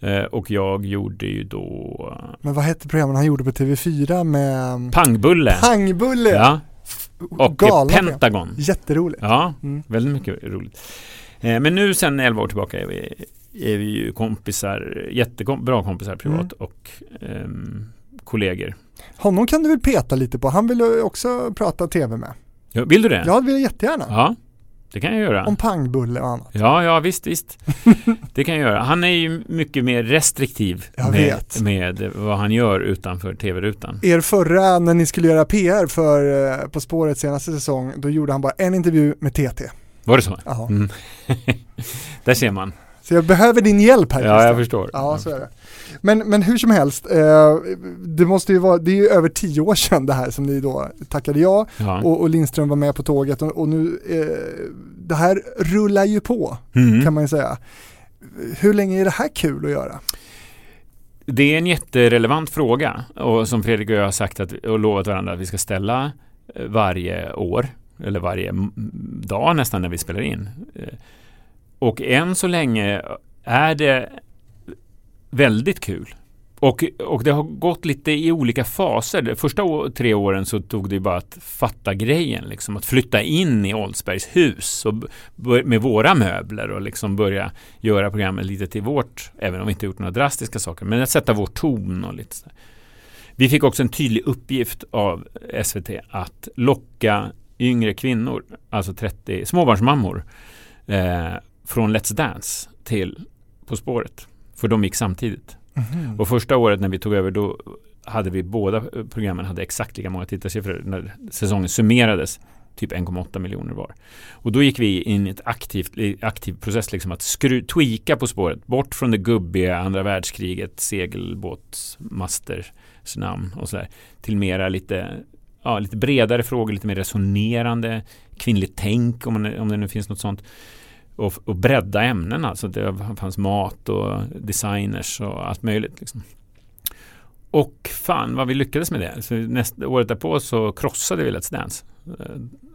Eh, Och jag gjorde ju då Men vad hette programmen han gjorde på TV4 med Pangbulle. Pangbulle? Ja, och Galna program. Pentagon. Jätteroligt. Ja, Mm. väldigt mycket roligt. Eh, Men nu sen 11 år tillbaka är vi, är vi ju kompisar, jättebra kompisar privat Mm. och ehm, kollegor. Honom kan du väl peta lite på, han vill ju också prata TV med. Ja, Vill du det? Ja, det vill jag jättegärna. Ja, det kan jag göra. Om pangbulle och annat. Ja, ja visst, visst. Det kan jag göra. Han är ju mycket mer restriktiv med, med vad han gör utanför tv-rutan. Er förra, när ni skulle göra PR för eh, På spåret senaste säsong, då gjorde han bara en intervju med TT. Var det så? Jaha. Mm. Där ser man. Så jag behöver din hjälp här Ja, jag förstår. Ja, så är det. Men, men hur som helst, eh, det måste ju vara, det är ju över tio år sedan det här som ni då tackade ja Ja. och, och Lindström var med på tåget och, och nu, eh, det här rullar ju på Mm. kan man ju säga. Hur länge är det här kul att göra? Det är en jätterelevant fråga och som Fredrik och jag har sagt att, och lovat varandra att vi ska ställa eh, varje år eller varje dag nästan när vi spelar in. Och än så länge är det väldigt kul. Och, och det har gått lite i olika faser. De första tre åren så tog det bara att fatta grejen, liksom att flytta in i Oldsbergs hus och med våra möbler och liksom börja göra programmet lite till vårt, även om vi inte gjort några drastiska saker, men att sätta vår ton och lite sådär. Vi fick också en tydlig uppgift av SVT att locka yngre kvinnor, alltså 30 småbarnsmammor, eh, från Let's Dance till På spåret. För de gick samtidigt. Mhm. Och första året när vi tog över då hade vi båda programmen hade exakt lika många tittarsiffror när säsongen summerades. Typ 1,8 miljoner var. Och då gick vi in i ett aktivt, aktiv process liksom att skru, tweaka På spåret. Bort från det gubbiga andra världskriget, segelbåtsmaster namn och sådär. Till mera lite, ja, lite bredare frågor, lite mer resonerande, kvinnligt tänk om, man, om det nu finns något sånt. Och, och bredda ämnen alltså. Det fanns mat och designers och allt möjligt. Liksom. Och fan vad vi lyckades med det. Så nästa, året därpå så krossade vi Let's Dance. Eh,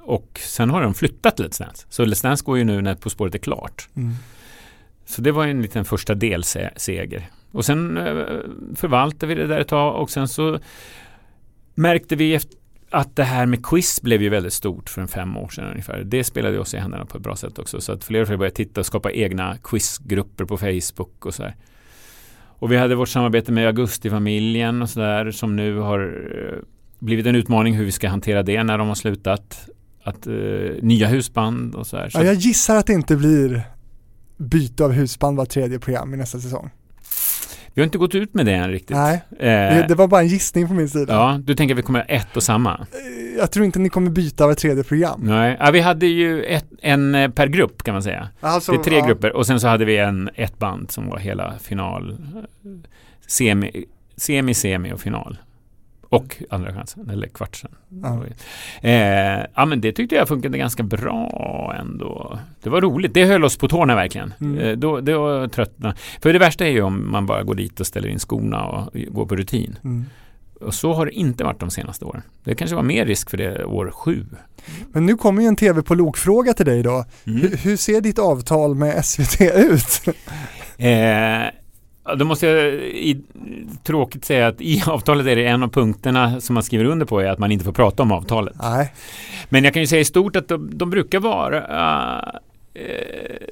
Och sen har de flyttat Let's Dance. Så Let's Dance går ju nu när På spåret är klart. Mm. Så det var en liten första delseger. Och sen eh, förvaltade vi det där ett tag och sen så märkte vi efter att det här med quiz blev ju väldigt stort för en fem år sedan ungefär. Det spelade oss i händerna på ett bra sätt också. Så att fler och fler började titta och skapa egna quizgrupper på Facebook och så här. Och vi hade vårt samarbete med Augustifamiljen och sådär som nu har eh, blivit en utmaning hur vi ska hantera det när de har slutat. Att, eh, nya husband och så här. Så Ja, jag gissar att det inte blir byte av husband var tredje program i nästa säsong. Vi har inte gått ut med det än riktigt. Nej, Eh, det, det var bara en gissning från min sida. Ja, du tänker att vi kommer ha ett och samma? Eh, Jag tror inte ni kommer byta var tredje program. Nej, ja, vi hade ju ett, en eh, per grupp kan man säga. Alltså, det är tre ja. grupper och sen så hade vi en, ett band som var hela final, semi, semi, semi och final. Och andra chansen, eller kvartsen. Ja. Eh, ja men det tyckte jag funkade ganska bra ändå. Det var roligt, det höll oss på tårna verkligen. Mm. Eh, då, då tröttna. För det värsta är ju om man bara går dit och ställer in skorna och går på rutin. Mm. Och så har det inte varit de senaste åren. Det kanske var mer risk för det år sju. Men nu kommer ju en tv på lokfråga till dig då. Mm. Hur, hur ser ditt avtal med SVT ut? Eh, då måste jag i, tråkigt säga att i avtalet är det en av punkterna som man skriver under på är att man inte får prata om avtalet. Nej, Men jag kan ju säga i stort att de, de brukar vara eh,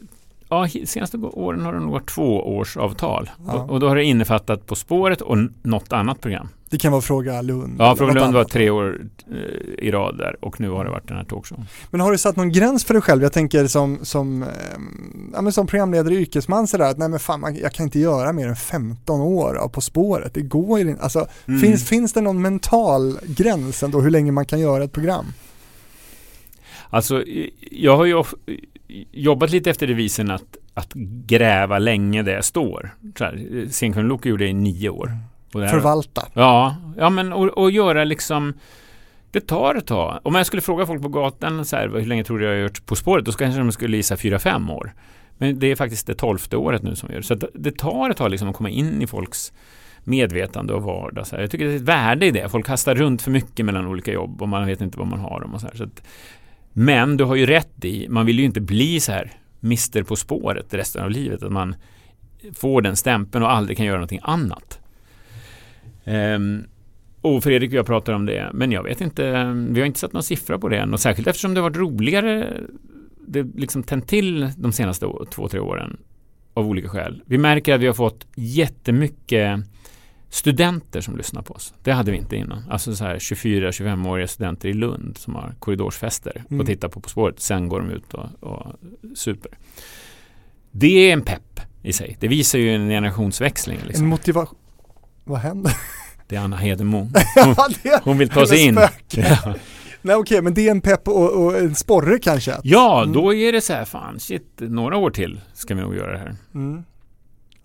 Ja, senaste åren har det nog varit två års avtal. Ja. Och, och då har det innefattat På spåret och något annat program. det kan vara Fråga Lund. Ja, Fråga Lund var tre år eh, i rad där och nu har det varit den här talkshowen. Men har du satt någon gräns för dig själv? Jag tänker som, som, ehm, ja, men som programledare yrkesman sådär att nej men fan jag kan inte göra mer än 15 år av På spåret. Det går ju inte. Alltså, Mm. finns, finns det någon mental gräns ändå hur länge man kan göra ett program? Alltså, jag har ju jobbat lite efter devisen att, att gräva länge där jag står. Scenkronoloker gjorde jag i nio år. Det Förvalta. Ja, ja men och, och göra liksom det tar ett tag. Om jag skulle fråga folk på gatan så här, hur länge tror du jag har gjort På spåret? Då kanske de skulle gissa fyra fem år. Men det är faktiskt det tolfte året nu som vi gör det. Så det tar ett tag liksom att komma in i folks medvetande och vardag. Så här. Jag tycker det är ett värde i det. Folk kastar runt för mycket mellan olika jobb och man vet inte vad man har dem och så här. Så men du har ju rätt i, man vill ju inte bli så här mister På spåret resten av livet. Att man får den stämpeln och aldrig kan göra någonting annat. Um, och Fredrik och jag pratar om det, men jag vet inte, vi har inte satt någon siffra på det än och särskilt eftersom det har varit roligare, det liksom tänt till de senaste två, tre åren av olika skäl. Vi märker att vi har fått jättemycket studenter som lyssnar på oss. Det hade vi inte innan. Alltså så här 24-25-åriga studenter i Lund som har korridorsfester Mm. och tittar på På spåret. Sen går de ut och, och super. Det är en pepp i sig. Det visar ju en generationsväxling. En Liksom. motivation. Vad händer? Det är Anna Hedemo. det, Hon vill ta sig in. Ja. nej okej, men det är en pepp och, och en sporre kanske? ja, Mm. då är det så här, fan shit, några år till ska vi nog göra det här. Mm.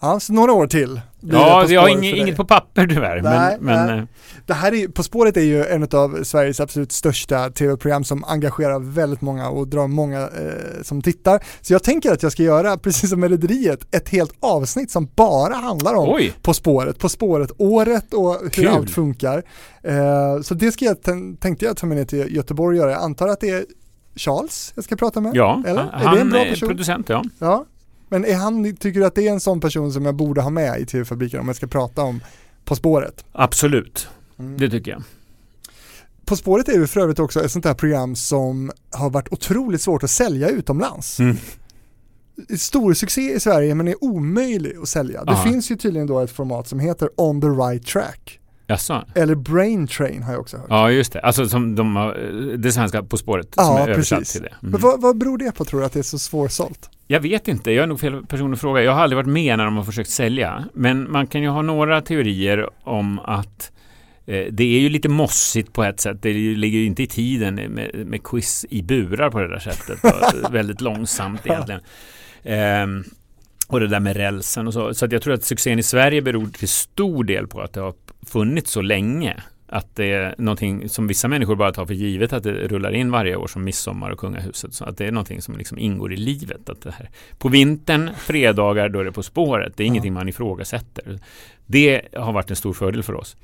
Ja, så några år till. Ja, jag har inget, inget på papper tyvärr. Nej, men, men eh, Det här är, På spåret är ju en av Sveriges absolut största tv-program som engagerar väldigt många och drar många eh, som tittar. Så jag tänker att jag ska göra, precis som Rederiet, ett helt avsnitt som bara handlar om oj, På spåret, På spåret-året och hur Kul. allt funkar. Eh, så det ska jag, tän- tänkte jag ta med ner till Göteborg och göra. Jag antar att det är Charles jag ska prata med? Ja, Eller? han, är det en bra person? producent, ja. Ja. Men är han, tycker du att det är en sån person som jag borde ha med i TV-fabriken om jag ska prata om På spåret? Absolut, Mm. det tycker jag. På spåret är ju för övrigt också ett sånt här program som har varit otroligt svårt att sälja utomlands. Mm. Stor succé i Sverige men är omöjlig att sälja. Det Aha. finns ju tydligen då ett format som heter On the right track. Jaså? Eller Brain Train har jag också hört. Ja, just det. Alltså som de har, det svenska På spåret som Ja, är översatt precis. till det. Men Mm. vad, vad beror det på tror du att det är så svårsålt? Jag vet inte, jag är nog fel person att fråga. Jag har aldrig varit med när de har försökt sälja. Men man kan ju ha några teorier om att eh, det är ju lite mossigt på ett sätt. Det ligger ju inte i tiden med, med quiz i burar på det där sättet. Och väldigt långsamt egentligen. Ehm, och det där med rälsen och så. Så jag tror att succén i Sverige beror till stor del på att det har funnits så länge. Att det är någonting som vissa människor bara tar för givet att det rullar in varje år som midsommar och kungahuset. Så att det är någonting som liksom ingår i livet. Att det här. På vintern, fredagar, då är det På spåret. Det är ingenting man ifrågasätter. Det har varit en stor fördel för oss.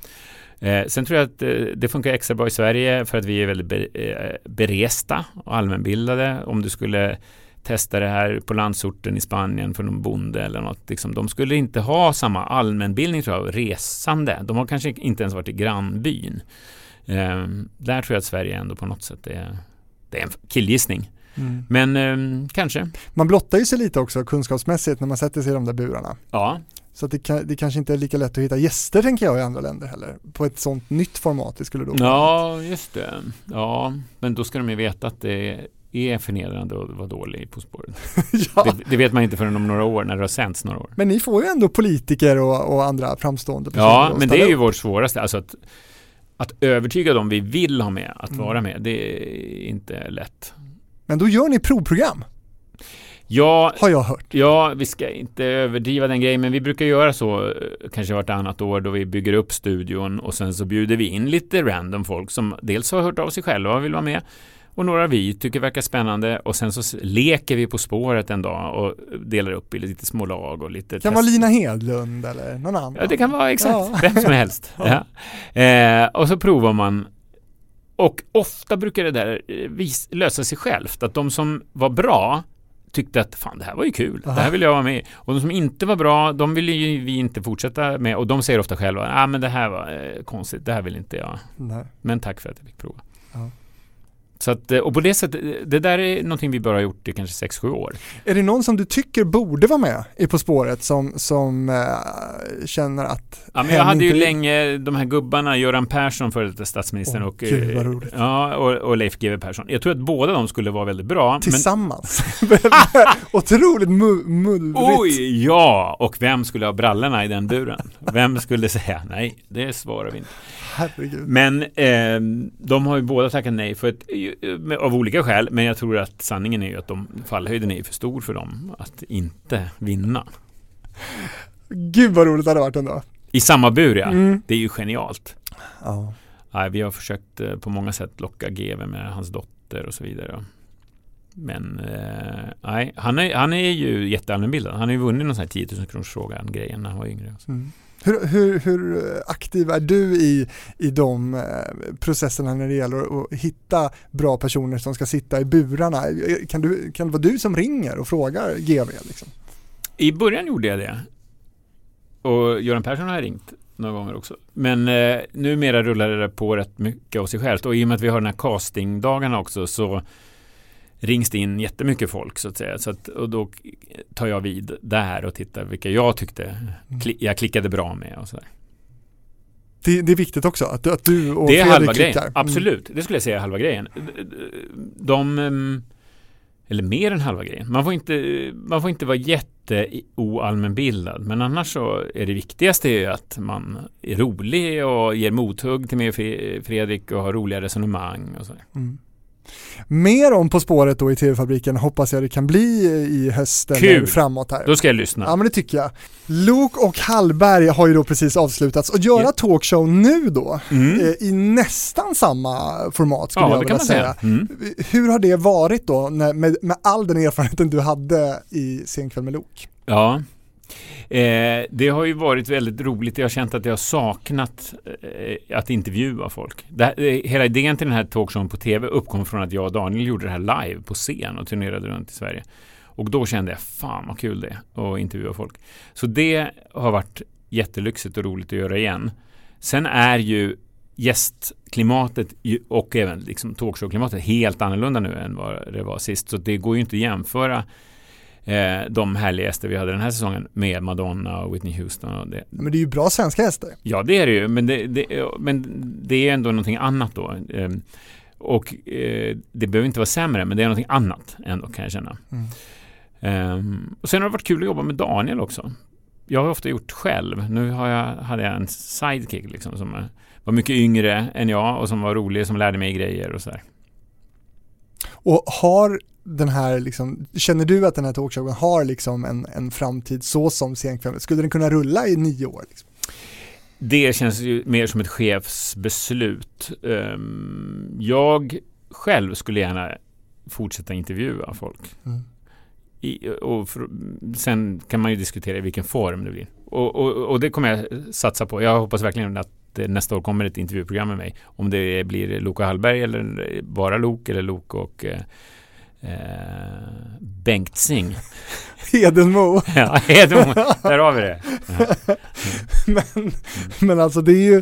Eh, sen tror jag att eh, det funkar extra bra i Sverige för att vi är väldigt be, eh, beresta och allmänbildade. Om du skulle testa det här på landsorten i Spanien för någon bonde eller något. Liksom, de skulle inte ha samma allmänbildning tror jag, resande. De har kanske inte ens varit i grannbyn. Eh, där tror jag att Sverige ändå på något sätt är, det är en killgissning. Men eh, kanske. Man blottar ju sig lite också kunskapsmässigt när man sätter sig i de där burarna. Ja, Så det, kan, det kanske inte är lika lätt att hitta gäster tänker jag i andra länder heller. På ett sånt nytt format det skulle då ja just det. Ja, men då ska de ju veta att det är förnedrande att vara dålig På spåret. ja. Det, det vet man inte förrän om några år, när det har sänts några år. Men ni får ju ändå politiker och, och andra framstående personer Ja, men det är ju vårt svåraste. Alltså att, att övertyga dem vi vill ha med att Mm. vara med, det är inte lätt. Men då gör ni provprogram, Ja, har jag hört. ja, vi ska inte överdriva den grejen, men vi brukar göra så eh, kanske vartannat år då vi bygger upp studion och sen så bjuder vi in lite random folk som dels har hört av sig själva och vill vara med och några vi tycker verkar spännande och sen så leker vi På spåret en dag och delar upp i lite små lag och lite Det kan vara Lina Hedlund eller någon annan. Ja, det kan vara exakt Ja. vem som helst. ja. eh, och så provar man. Och ofta brukar det där eh, vis- lösa sig självt. Att de som var bra tyckte att fan det här var ju kul, det här vill jag vara med. Och de som inte var bra, de ville ju vi inte fortsätta med. Och de säger ofta själva, ah, men det här var eh, konstigt, det här vill inte jag. Nej. Men tack för att jag fick prova. Ja. Så att, eh, och på det sättet, eh, det där är någonting vi bara har gjort i kanske 6-7 år. Är det någon som du tycker borde vara med i På spåret som, som eh, känner att Ja, men jag hade ju inte- länge de här gubbarna, Göran Persson, före detta statsministern Åh, och, gud, ja, och, och Leif GW Persson. Jag tror att båda de skulle vara väldigt bra. Men, Tillsammans. Otroligt mu- mullrigt. oj, ja! Och vem skulle ha brallorna i den buren? Vem skulle säga nej? Det svarar vi inte. Herregud. Men eh, de har ju båda tackat nej för ett, med- av olika skäl. Men jag tror att sanningen är ju att de, fallhöjden är för stor för dem att inte vinna. Gud vad roligt det hade varit ändå. I samma bur ja. Mm. Det är ju genialt. Ja. Nej, vi har försökt eh, på många sätt locka GW med hans dotter och så vidare. Men eh, nej, han är, han är ju jätteallmänbildad. Han har ju vunnit någon sån här 10 000 kronors frågan grejen när han var yngre. Mm. Hur, hur, hur aktiv är du i, i de eh, processerna när det gäller att hitta bra personer som ska sitta i burarna? Kan, du, kan det vara du som ringer och frågar GV? Liksom? I början gjorde jag det. Och Göran Persson har jag ringt några gånger också. Men eh, numera rullar det på rätt mycket av sig självt. Och i och med att vi har den här castingdagarna också så rings det in jättemycket folk så att säga. Så att, och då tar jag vid där och tittar vilka jag tyckte kli, jag klickade bra med och så där. Det, det är viktigt också att, att du och Det är Fredrik halva klickar. grejen. Absolut, det skulle jag säga är halva grejen. De, eller mer än halva grejen. Man får inte, man får inte vara jätte oallmänbildad. Men annars så är det viktigaste att man är rolig och ger mothugg till mig och Fredrik och har roliga resonemang och så. Mm. Mer om På spåret då i TV-fabriken hoppas jag det kan bli i höst eller framåt här. Då ska jag lyssna. Ja men det tycker jag. Lok och Hallberg har ju då precis avslutats och göra Ja. talkshow nu då Mm. eh, i nästan samma format skulle Ja, jag vilja säga. Mm. Hur har det varit då när, med, med all den erfarenheten du hade i Sen kväll med Lok? Ja, Eh, det har ju varit väldigt roligt. Jag har känt att jag har saknat eh, att intervjua folk. Det, här- eh, hela idén till den här talkshowen på tv uppkom från att jag och Daniel gjorde det här live på scen och turnerade runt i Sverige. Och då kände jag, fan vad kul det är att intervjua folk. Så det har varit jättelyxigt och roligt att göra igen. Sen är ju gästklimatet och även liksom talkshowklimatet helt annorlunda nu än vad det var sist. Så det går ju inte att jämföra eh, de härliga gäster vi hade den här säsongen med Madonna och Whitney Houston. Och det. Men det är ju bra svenska hästar. Ja, det är det ju, men det, det, men det är ändå någonting annat då. Eh, och eh, det behöver inte vara sämre, men det är någonting annat ändå kan jag känna. Mm. Ehm, och sen har det varit kul att jobba med Daniel också. Jag har ofta gjort själv. Nu har jag, hade jag en sidekick liksom, som var mycket yngre än jag och som var rolig, som lärde mig grejer och sådär. Och har den här, liksom, känner du att den här talkshowen har liksom en, en framtid så som Senkväll? Skulle den kunna rulla i nio år? Liksom? Det känns ju mer som ett chefsbeslut. Ehm, jag själv skulle gärna fortsätta intervjua folk. Mm. I, och för, sen kan man ju diskutera i vilken form det blir. Och, och, och det kommer jag satsa på. Jag hoppas verkligen att nästa år kommer ett intervjuprogram med mig. Om det blir Loka Hallberg eller bara Lok eller Lok och eh, eh, Bengtzing. Hedenmo. ja, Hedemo, där har vi det. men, men alltså det är ju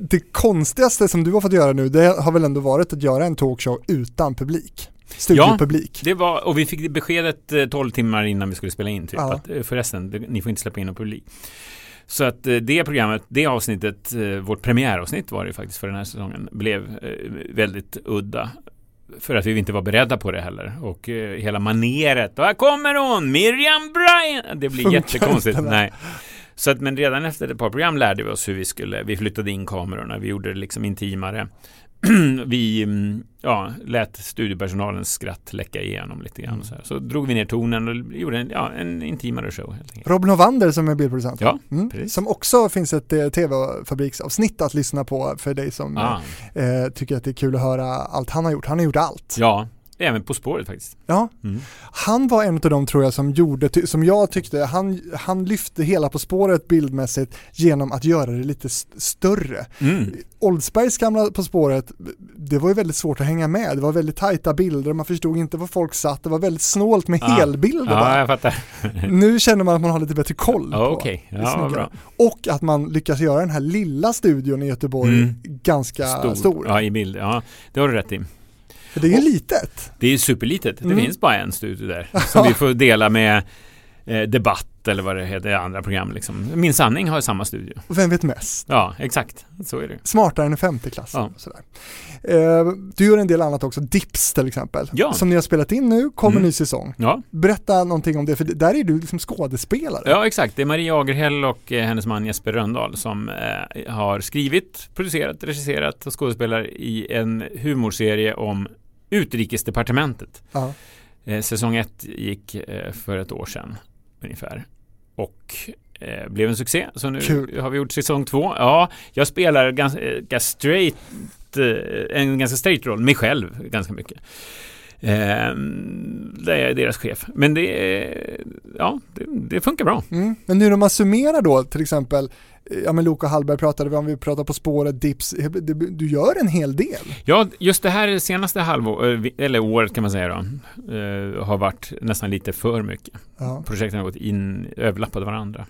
det konstigaste som du har fått göra nu, det har väl ändå varit att göra en talkshow utan publik? Studiopublik. Det var, och vi fick det beskedet eh, 12 timmar innan vi skulle spela in typ Ja. att eh, förresten, ni får inte släppa in någon publik. Så att eh, det programmet, det avsnittet, eh, vårt premiäravsnitt var det ju faktiskt för den här säsongen, blev eh, väldigt udda. För att vi inte var beredda på det heller. Och eh, hela maneret, här kommer hon, Miriam Bryant! Det blir Funkar jättekonstigt. Nej. Så att, men redan efter ett par program lärde vi oss hur vi skulle, vi flyttade in kamerorna, vi gjorde det liksom intimare. vi mm, ja, lät studiopersonalens skratt läcka igenom lite grann. och Så, så drog vi ner tonen och gjorde en, ja, en intimare show helt enkelt. Robin Hovander som är bildproducent. Ja, Mm. Som också finns ett eh, tv-fabriksavsnitt att lyssna på för dig som Ah, eh, tycker att det är kul att höra allt han har gjort. Han har gjort allt. ja, även På spåret faktiskt. Ja. Mm. Han var en av de tror jag som gjorde, som jag tyckte, han, han lyfte hela På spåret bildmässigt genom att göra det lite st- större. Mm. Oldsbergs gamla På spåret, det var ju väldigt svårt att hänga med. Det var väldigt tajta bilder, man förstod inte var folk satt, det var väldigt snålt med Ah. helbilder Ja, jag fattar. Nu känner man att man har lite bättre koll Ja, på det ja. Och att man lyckas göra den här lilla studion i Göteborg Mm. ganska stor. Ja, i bild. Ja, det har du rätt i. För det är ju litet. Det är superlitet. Mm. Det finns bara en studio där. Som vi får dela med eh, Debatt eller vad det heter, andra program liksom. Min sanning har samma studio. Och vem vet mest? Ja, exakt. Så är det. Smartare än en femteklass. Ja. Sådär. Eh, du gör en del annat också, Dips till exempel. Ja. Som ni har spelat in nu, kommer Mm. ny säsong. Ja, Berätta någonting om det, för där är du liksom skådespelare. ja exakt. Det är Maria Agerhäll och eh, hennes man Jesper Röndahl som eh, har skrivit, producerat, regisserat och skådespelar i en humorserie om Utrikesdepartementet. Ja. Eh, säsong ett gick eh, för ett år sedan ungefär. Och eh, blev en succé. Så nu Kul. har vi gjort säsong två. Ja, jag spelar ganska, straight, en ganska straight roll, mig själv ganska mycket. Eh, jag är deras chef. Men det, ja, det, det funkar bra. Mm. Men nu när man summerar då, till exempel, eh, ja men Loka Hallberg pratade vi om, vi pratar På spåret, Dips, eh, du gör en hel del. Ja, just det här senaste halvåret, eller året kan man säga då, eh, har varit nästan lite för mycket. Ja. Projekten har gått in, överlappade varandra.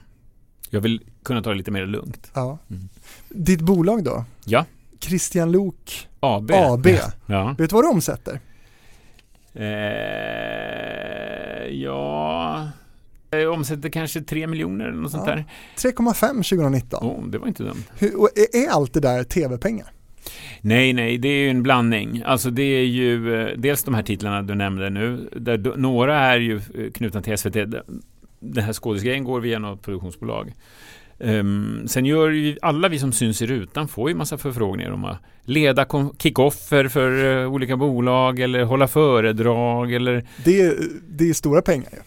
Jag vill kunna ta det lite mer lugnt. Ja. Mm. Ditt bolag då? Ja. Christian Lok AB. AB. Ja. Vet du vad du omsätter? Eh, ja... Jag omsätter kanske 3 miljoner eller något sånt Ja. där. 3,5 2019. Oh, det var inte dumt. Hur, är, allt det där tv-pengar? Nej, nej, det är ju en blandning. Alltså det är ju eh, dels de här titlarna du nämnde nu. Där några är ju eh, knutna till SVT. Den här skådisgrejen går via något produktionsbolag. Ehm, sen gör ju alla vi som syns i rutan får ju massa förfrågningar om att leda kickoffer för eh, olika bolag eller hålla föredrag eller Det är, det är stora pengar ju.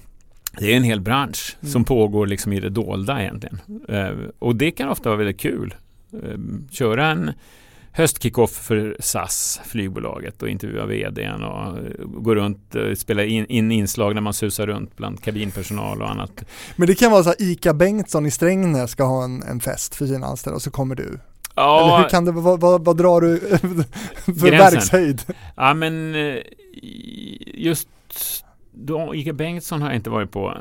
Det är en hel bransch Mm. som pågår liksom i det dolda egentligen. Eh, och det kan ofta vara väldigt kul. Eh, köra en höstkickoff för SAS, flygbolaget och intervjua vdn och eh, gå runt och spela in, in inslag när man susar runt bland kabinpersonal och annat. Men det kan vara så att ICA Bengtsson i Strängnäs ska ha en, en fest för sina anställda och så kommer du. Ja, Eller hur kan det, vad, vad, vad drar du för Gränsen. verkshöjd? Ja men eh, just då, Ica Bengtsson har jag inte varit på.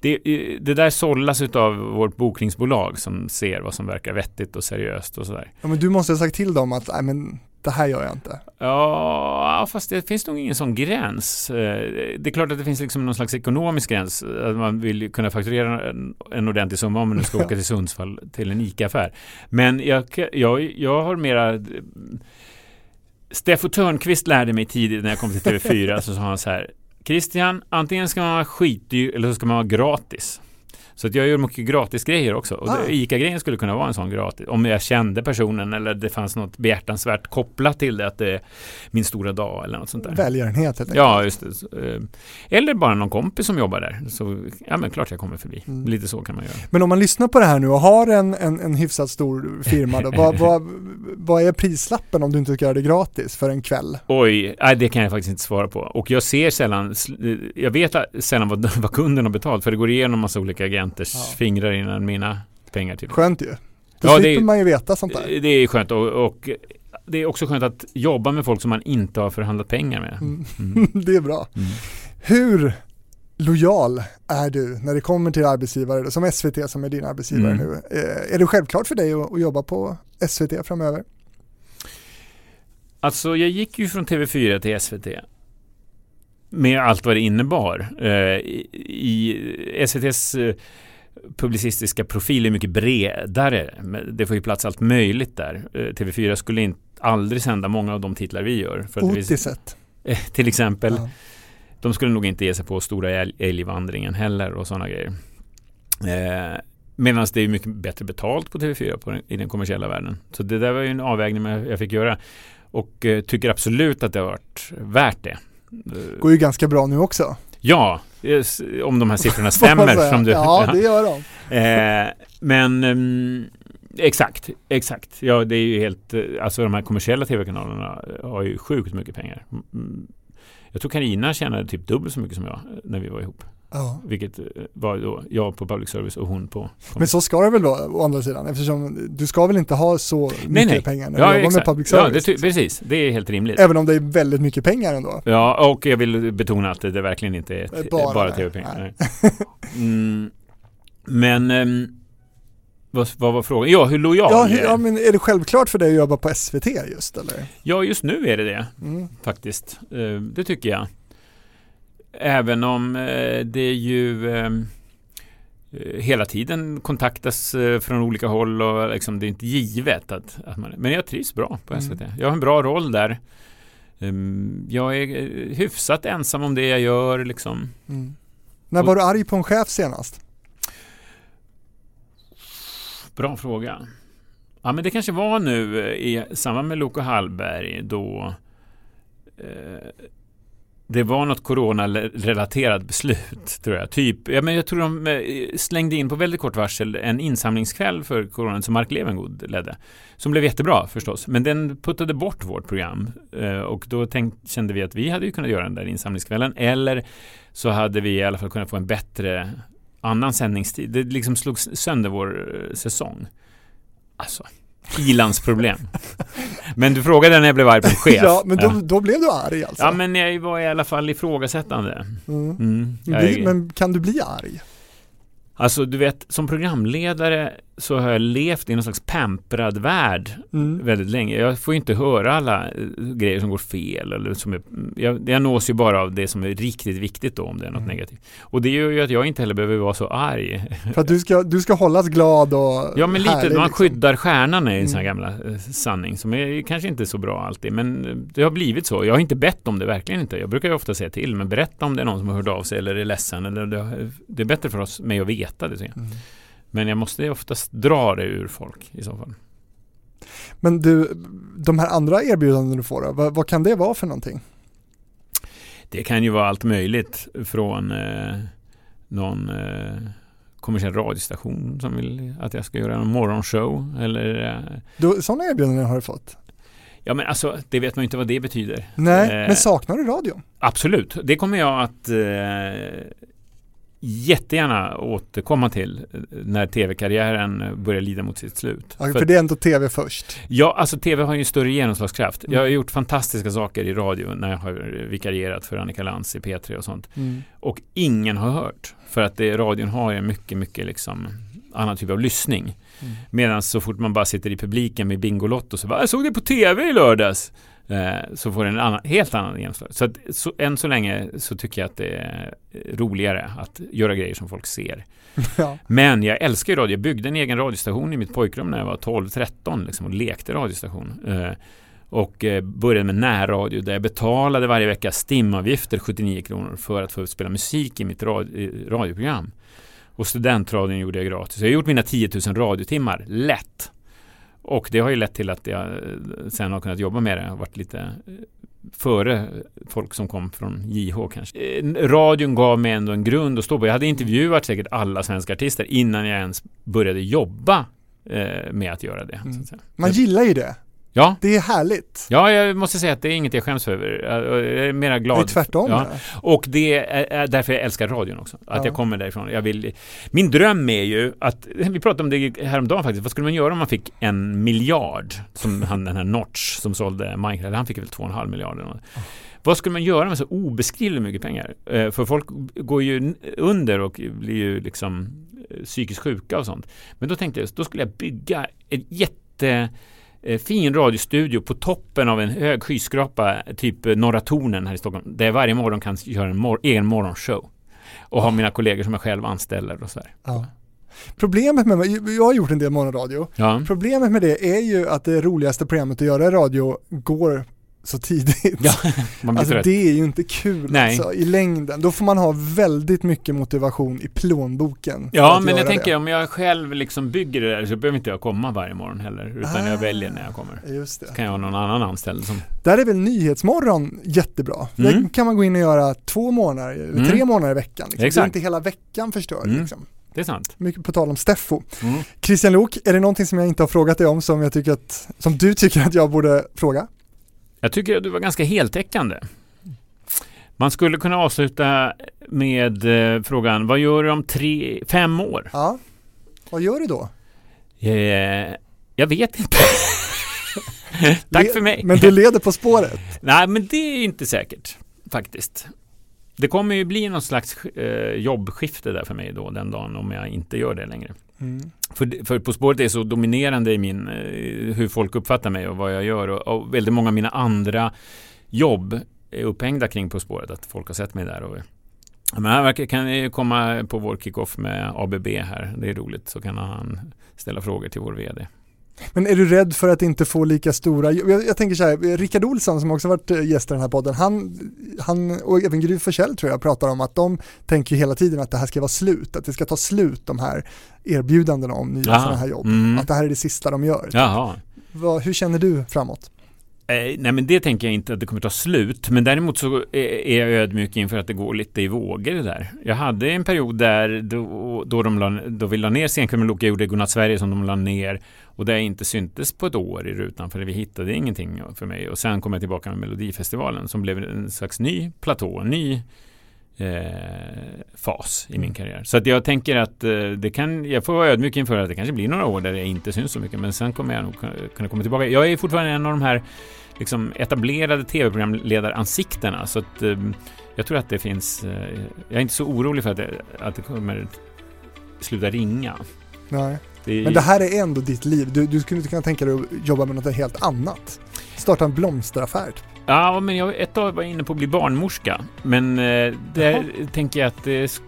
Det, eh, det där sållas av vårt bokningsbolag som ser vad som verkar vettigt och seriöst och sådär. Ja, men du måste ha sagt till dem att nej, men det här gör jag inte. Ja, fast det finns nog ingen sån gräns. Eh, Det är klart att det finns liksom någon slags ekonomisk gräns. Att man vill kunna fakturera en, en ordentlig summa om man nu ska åka till Sundsvall till en ICA-affär. Men jag, jag, jag har mera... Steffo Törnqvist lärde mig tidigt när jag kom till TV4 så sa han så här Christian, antingen ska man vara skitdyr eller så ska man vara gratis. Så att jag gör mycket gratis grejer också. Och Ah. ICA-grejen skulle kunna vara en sån gratis. Om jag kände personen eller det fanns något behjärtansvärt kopplat till det. Att det är min stora dag eller något sånt där. Välgörenhet helt enkelt. Ja, just det. Eh, Eller bara någon kompis som jobbar där. Så ja, men klart jag kommer förbi. Mm. Lite så kan man göra. Men om man lyssnar på det här nu och har en, en, en hyfsat stor firma då, vad, vad, vad är prislappen om du inte ska göra det gratis för en kväll? Oj, nej, det kan jag faktiskt inte svara på. Och jag ser sällan, jag vet sällan vad, vad kunden har betalt. För det går igenom massa olika agenters Ja. fingrar innan mina pengar till. Skönt ju. Då Ja, det slipper är- man ju veta sånt där. Det är skönt och, och det är också skönt att jobba med folk som man inte har förhandlat pengar med. Mm. Mm. det är bra. Mm. Hur lojal är du när det kommer till arbetsgivare, som SVT som är din arbetsgivare Mm. nu? Eh, Är det självklart för dig att, att jobba på SVT framöver? Alltså jag gick ju från TV4 till SVT. Med allt vad det innebar. Eh, i, SVTs eh, publicistiska profil är mycket bredare. Det får ju plats allt möjligt där. Eh, TV4 skulle inte aldrig sända många av de titlar vi gör. För Otiset. eh, till exempel. Ja. De skulle nog inte ge sig på stora älg- älgvandringen heller och sådana grejer. Eh, Medan det är mycket bättre betalt på TV4 på den, i den kommersiella världen. Så det där var ju en avvägning jag fick göra. Och eh, tycker absolut att det har varit värt det. Eh, Går ju ganska bra nu också. Ja, om de här siffrorna stämmer. Som du, ja, det gör de. Eh, men ehm, exakt, exakt. Ja, det är ju helt, eh, alltså de här kommersiella tv-kanalerna har ju sjukt mycket pengar. Mm, Jag tror Carina tjänade typ dubbelt så mycket som jag eh, när vi var ihop. Ja. Vilket eh, var då jag på public service och hon på... Men så ska det väl då å andra sidan eftersom du ska väl inte ha så mycket Nej, nej. pengar när du Ja, jobbar med exakt. public Ja, service. det, ty- precis. Det är helt rimligt. Även om det är väldigt mycket pengar ändå. Ja, och jag vill betona att det, det verkligen inte är ett, Bara, bara, tv-pengar. Mm, men ehm, vad, vad var frågan? Ja, hur lojal Ja, hur, ja, men är det självklart för dig att jobba på SVT just eller? Ja, just nu är det det. Mm. faktiskt. Eh, Det tycker jag. Även om eh, det ju eh, eh, hela tiden kontaktas eh, från olika håll och liksom det är inte givet att, att man... Men jag trivs bra på Mm. SVT. Jag har en bra roll där. Ehm, Jag är hyfsat ensam om det jag gör liksom. Mm. När var du arg på en chef senast? Bra fråga. Ja, men det kanske var nu i samband med Loke Hallberg då eh, det var något coronarelaterat beslut, tror jag. Typ, ja, men jag tror de eh, slängde in på väldigt kort varsel en insamlingskväll för coronan som Mark Levengood ledde. Som blev jättebra förstås, men den puttade bort vårt program. Eh, och då tänk, kände vi att vi hade ju kunnat göra den där insamlingskvällen. Eller så hade vi i alla fall kunnat få en bättre annan sändningstid. Det liksom slog sönder vår eh, säsong. Alltså, ilandsproblem. men du frågade när jag blev arg på en chef. Ja, men då, då blev du arg alltså? Ja, men jag var i alla fall ifrågasättande. Mm. Mm. Jag men kan du bli arg? Alltså, du vet, som programledare så har jag levt i någon slags pamprad värld Mm. väldigt länge. Jag får ju inte höra alla eh, grejer som går fel. Eller som är, jag, jag nås ju bara av det som är riktigt viktigt då, om det är något Mm. negativt. Och det gör ju att jag inte heller behöver vara så arg. För att du ska, du ska hållas glad och Ja, men lite, härlig, man liksom. skyddar stjärnan är en sån här Mm. gamla eh, sanning som är kanske inte så bra alltid, men eh, det har blivit så. Jag har inte bett om det, verkligen inte. Jag brukar ju ofta säga till, men berätta om det är någon som har hört av sig eller är ledsen. Eller det, det är bättre för oss, mig att veta det. jag. Mm. Men jag måste oftast dra det ur folk i så fall. Men du, de här andra erbjudanden du får vad, vad kan det vara för någonting? Det kan ju vara allt möjligt från eh, någon eh, kommersiell radiostation som vill att jag ska göra en morgonshow eller eh, Du, sådana erbjudanden har du fått? Ja men alltså, det vet man ju inte vad det betyder. Nej, Eh, men saknar du radion? Absolut, det kommer jag att eh, jättegärna återkomma till eh, när tv-karriären börjar lida mot sitt slut. Ja, För- för det är ändå tv först. Ja, alltså tv har ju större genomslagskraft. Mm. Jag har gjort fantastiska saker i radio när jag har vikarierat för Annika Lantz i P3 och sånt. Mm. Och ingen har hört. För att det, radion har en mycket, mycket liksom annan typ av lyssning. Mm. Medan så fort man bara sitter i publiken med Bingolotto så bara, jag såg det på tv i lördags. Eh, så får det en annan, helt annan genomslag. Så, att, så än så länge så tycker jag att det är roligare att göra grejer som folk ser. Ja. Men jag älskar ju radio. Jag byggde en egen radiostation i mitt pojkrum när jag var 12-13 liksom, och lekte radiostation. Eh, och eh, började med närradio där jag betalade varje vecka STIM-avgifter 79 kronor för att få spela musik i mitt radioprogram. Och studentradion gjorde jag gratis. Jag har gjort mina 10 000 radiotimmar lätt. Och det har ju lett till att jag eh, sen har kunnat jobba med det. Jag har varit lite eh, före folk som kom från JH kanske. Eh, Radion gav mig ändå en grund att stå på. Jag hade intervjuat säkert alla svenska artister innan jag ens började jobba med att göra det. Så att. Man gillar ju det. Ja, Det är härligt. ja, jag måste säga att det är inget jag skäms över. Jag är mera glad. Det är tvärtom. Ja. Och det är är därför jag älskar radion också. Att Ja. jag kommer därifrån. Jag vill, min dröm är ju att, vi pratade om det häromdagen faktiskt, vad skulle man göra om man fick en miljard? Som han den här Notch som sålde Minecraft, han fick väl två och en halv miljard. Vad skulle man göra med så obeskrivligt mycket pengar? Eh, För folk går ju under och blir ju liksom eh, psykiskt sjuka och sånt. Men då tänkte jag, då skulle jag bygga en jätte fin radiostudio på toppen av en hög skyskrapa, typ eh, Norra Tornen här i Stockholm, där jag varje morgon kan göra en mor- egen morgonshow. Och ha mina kollegor som jag själv anställer och sådär. Ja. Problemet med, jag har gjort en del morgonradio. Ja. Problemet med det är ju att det roligaste programmet att göra i radio går så tidigt. Ja, Alltså trött. det är ju inte kul alltså, i längden. Då får man ha väldigt mycket motivation i plånboken. Ja, men jag tänker det. om jag själv liksom bygger det där så behöver inte jag komma varje morgon heller. Utan jag Ah. väljer när jag kommer. Just det. Så kan jag ha någon annan anställd som... Där är väl Nyhetsmorgon jättebra. Mm. Där kan man gå in och göra två månader, eller Mm. tre månader i veckan. Liksom. Det är Exakt. inte hela veckan förstörd. Mm. Liksom. Det är sant. Mycket på tal om Steffo. Mm. Christian Lok, är det någonting som jag inte har frågat dig om som, jag tycker att, som du tycker att jag borde fråga? Jag tycker att du var ganska heltäckande. Man skulle kunna avsluta med eh, frågan, vad gör du om tre, fem år? Ja. Vad gör du då? Eh, jag vet inte. Tack för mig. Men du leder På spåret. Nej, men det är inte säkert faktiskt. Det kommer ju bli någon slags eh, jobbskifte där för mig då den dagen om jag inte gör det längre. Mm. För, för På spåret är så dominerande i min, eh, hur folk uppfattar mig och vad jag gör och, och väldigt många av mina andra jobb är upphängda kring På spåret, att folk har sett mig där. Och, men han verkar, kan ju komma på vår kickoff med ABB här, det är roligt, så kan han ställa frågor till vår VD. Men är du rädd för att inte få lika stora, jag, jag tänker så här, Rickard Olsson som också varit eh, gäst i den här podden, han, han och även Gry Forssell tror jag pratar om att de tänker hela tiden att det här ska vara slut, att det ska ta slut de här erbjudandena om nya sådana här jobb. Mm. Att det här är det sista de gör. Jaha. Vad, hur känner du framåt? Eh, nej men det tänker jag inte att det kommer ta slut. Men däremot så är, är jag ödmjuk inför att det går lite i vågor det där. Jag hade en period där då, då, de la, då vi la ner Senkväll med gjorde Godnatt Sverige som de la ner och där jag inte syntes på ett år i rutan för vi hittade ingenting för mig. Och sen kom jag tillbaka med Melodifestivalen som blev en slags ny platå, ny eh, fas i min karriär. Så att jag tänker att eh, det kan, jag får vara ödmjuk inför att det kanske blir några år där jag inte syns så mycket men sen kommer jag nog kunna komma tillbaka. Jag är fortfarande en av de här liksom etablerade tv-programledaransiktena så att eh, jag tror att det finns, eh, jag är inte så orolig för att det, att det kommer sluta ringa. Nej. Det är, Men det här är ändå ditt liv, du, du skulle inte kunna tänka dig att jobba med något helt annat. Starta en blomsteraffär. Ja, men jag ett tag var inne på att bli barnmorska. Men eh, där tänker jag att det, sk-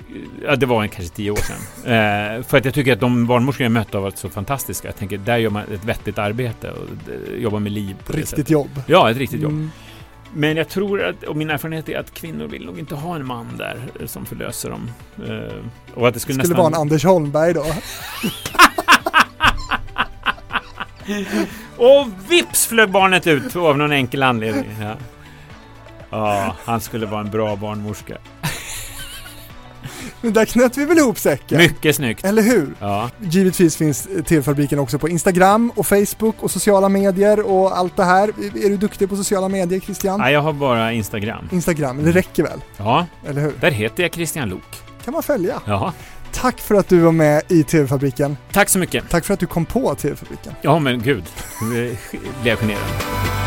ja, det var kanske tio år sedan. Eh, för att jag tycker att de barnmorskor jag mött har varit så fantastiska. Jag tänker, där gör man ett vettigt arbete och eh, jobbar med liv på Riktigt jobb. Ja, ett riktigt jobb. Mm. Men jag tror att, och min erfarenhet är att kvinnor vill nog inte ha en man där eh, som förlöser dem. Eh, och att det skulle, Skulle nästan... vara en Anders Holmberg då. Och vips flög barnet ut av någon enkel anledning. Ja. Ja, han skulle vara en bra barnmorska. Men där knöt vi väl ihop säcken? Mycket snyggt. Eller hur? Ja. Givetvis finns TV-fabriken också på Instagram och Facebook och sociala medier och allt det här. Är du duktig på sociala medier Christian? Nej, jag har bara Instagram. Instagram, det räcker väl? Ja, Eller hur? där heter jag Christian Lok. kan man följa. Ja, Tack för att du var med i TV-fabriken. tack så mycket. Tack för att du kom på TV-fabriken. Ja, men gud. Nu blev jag generad.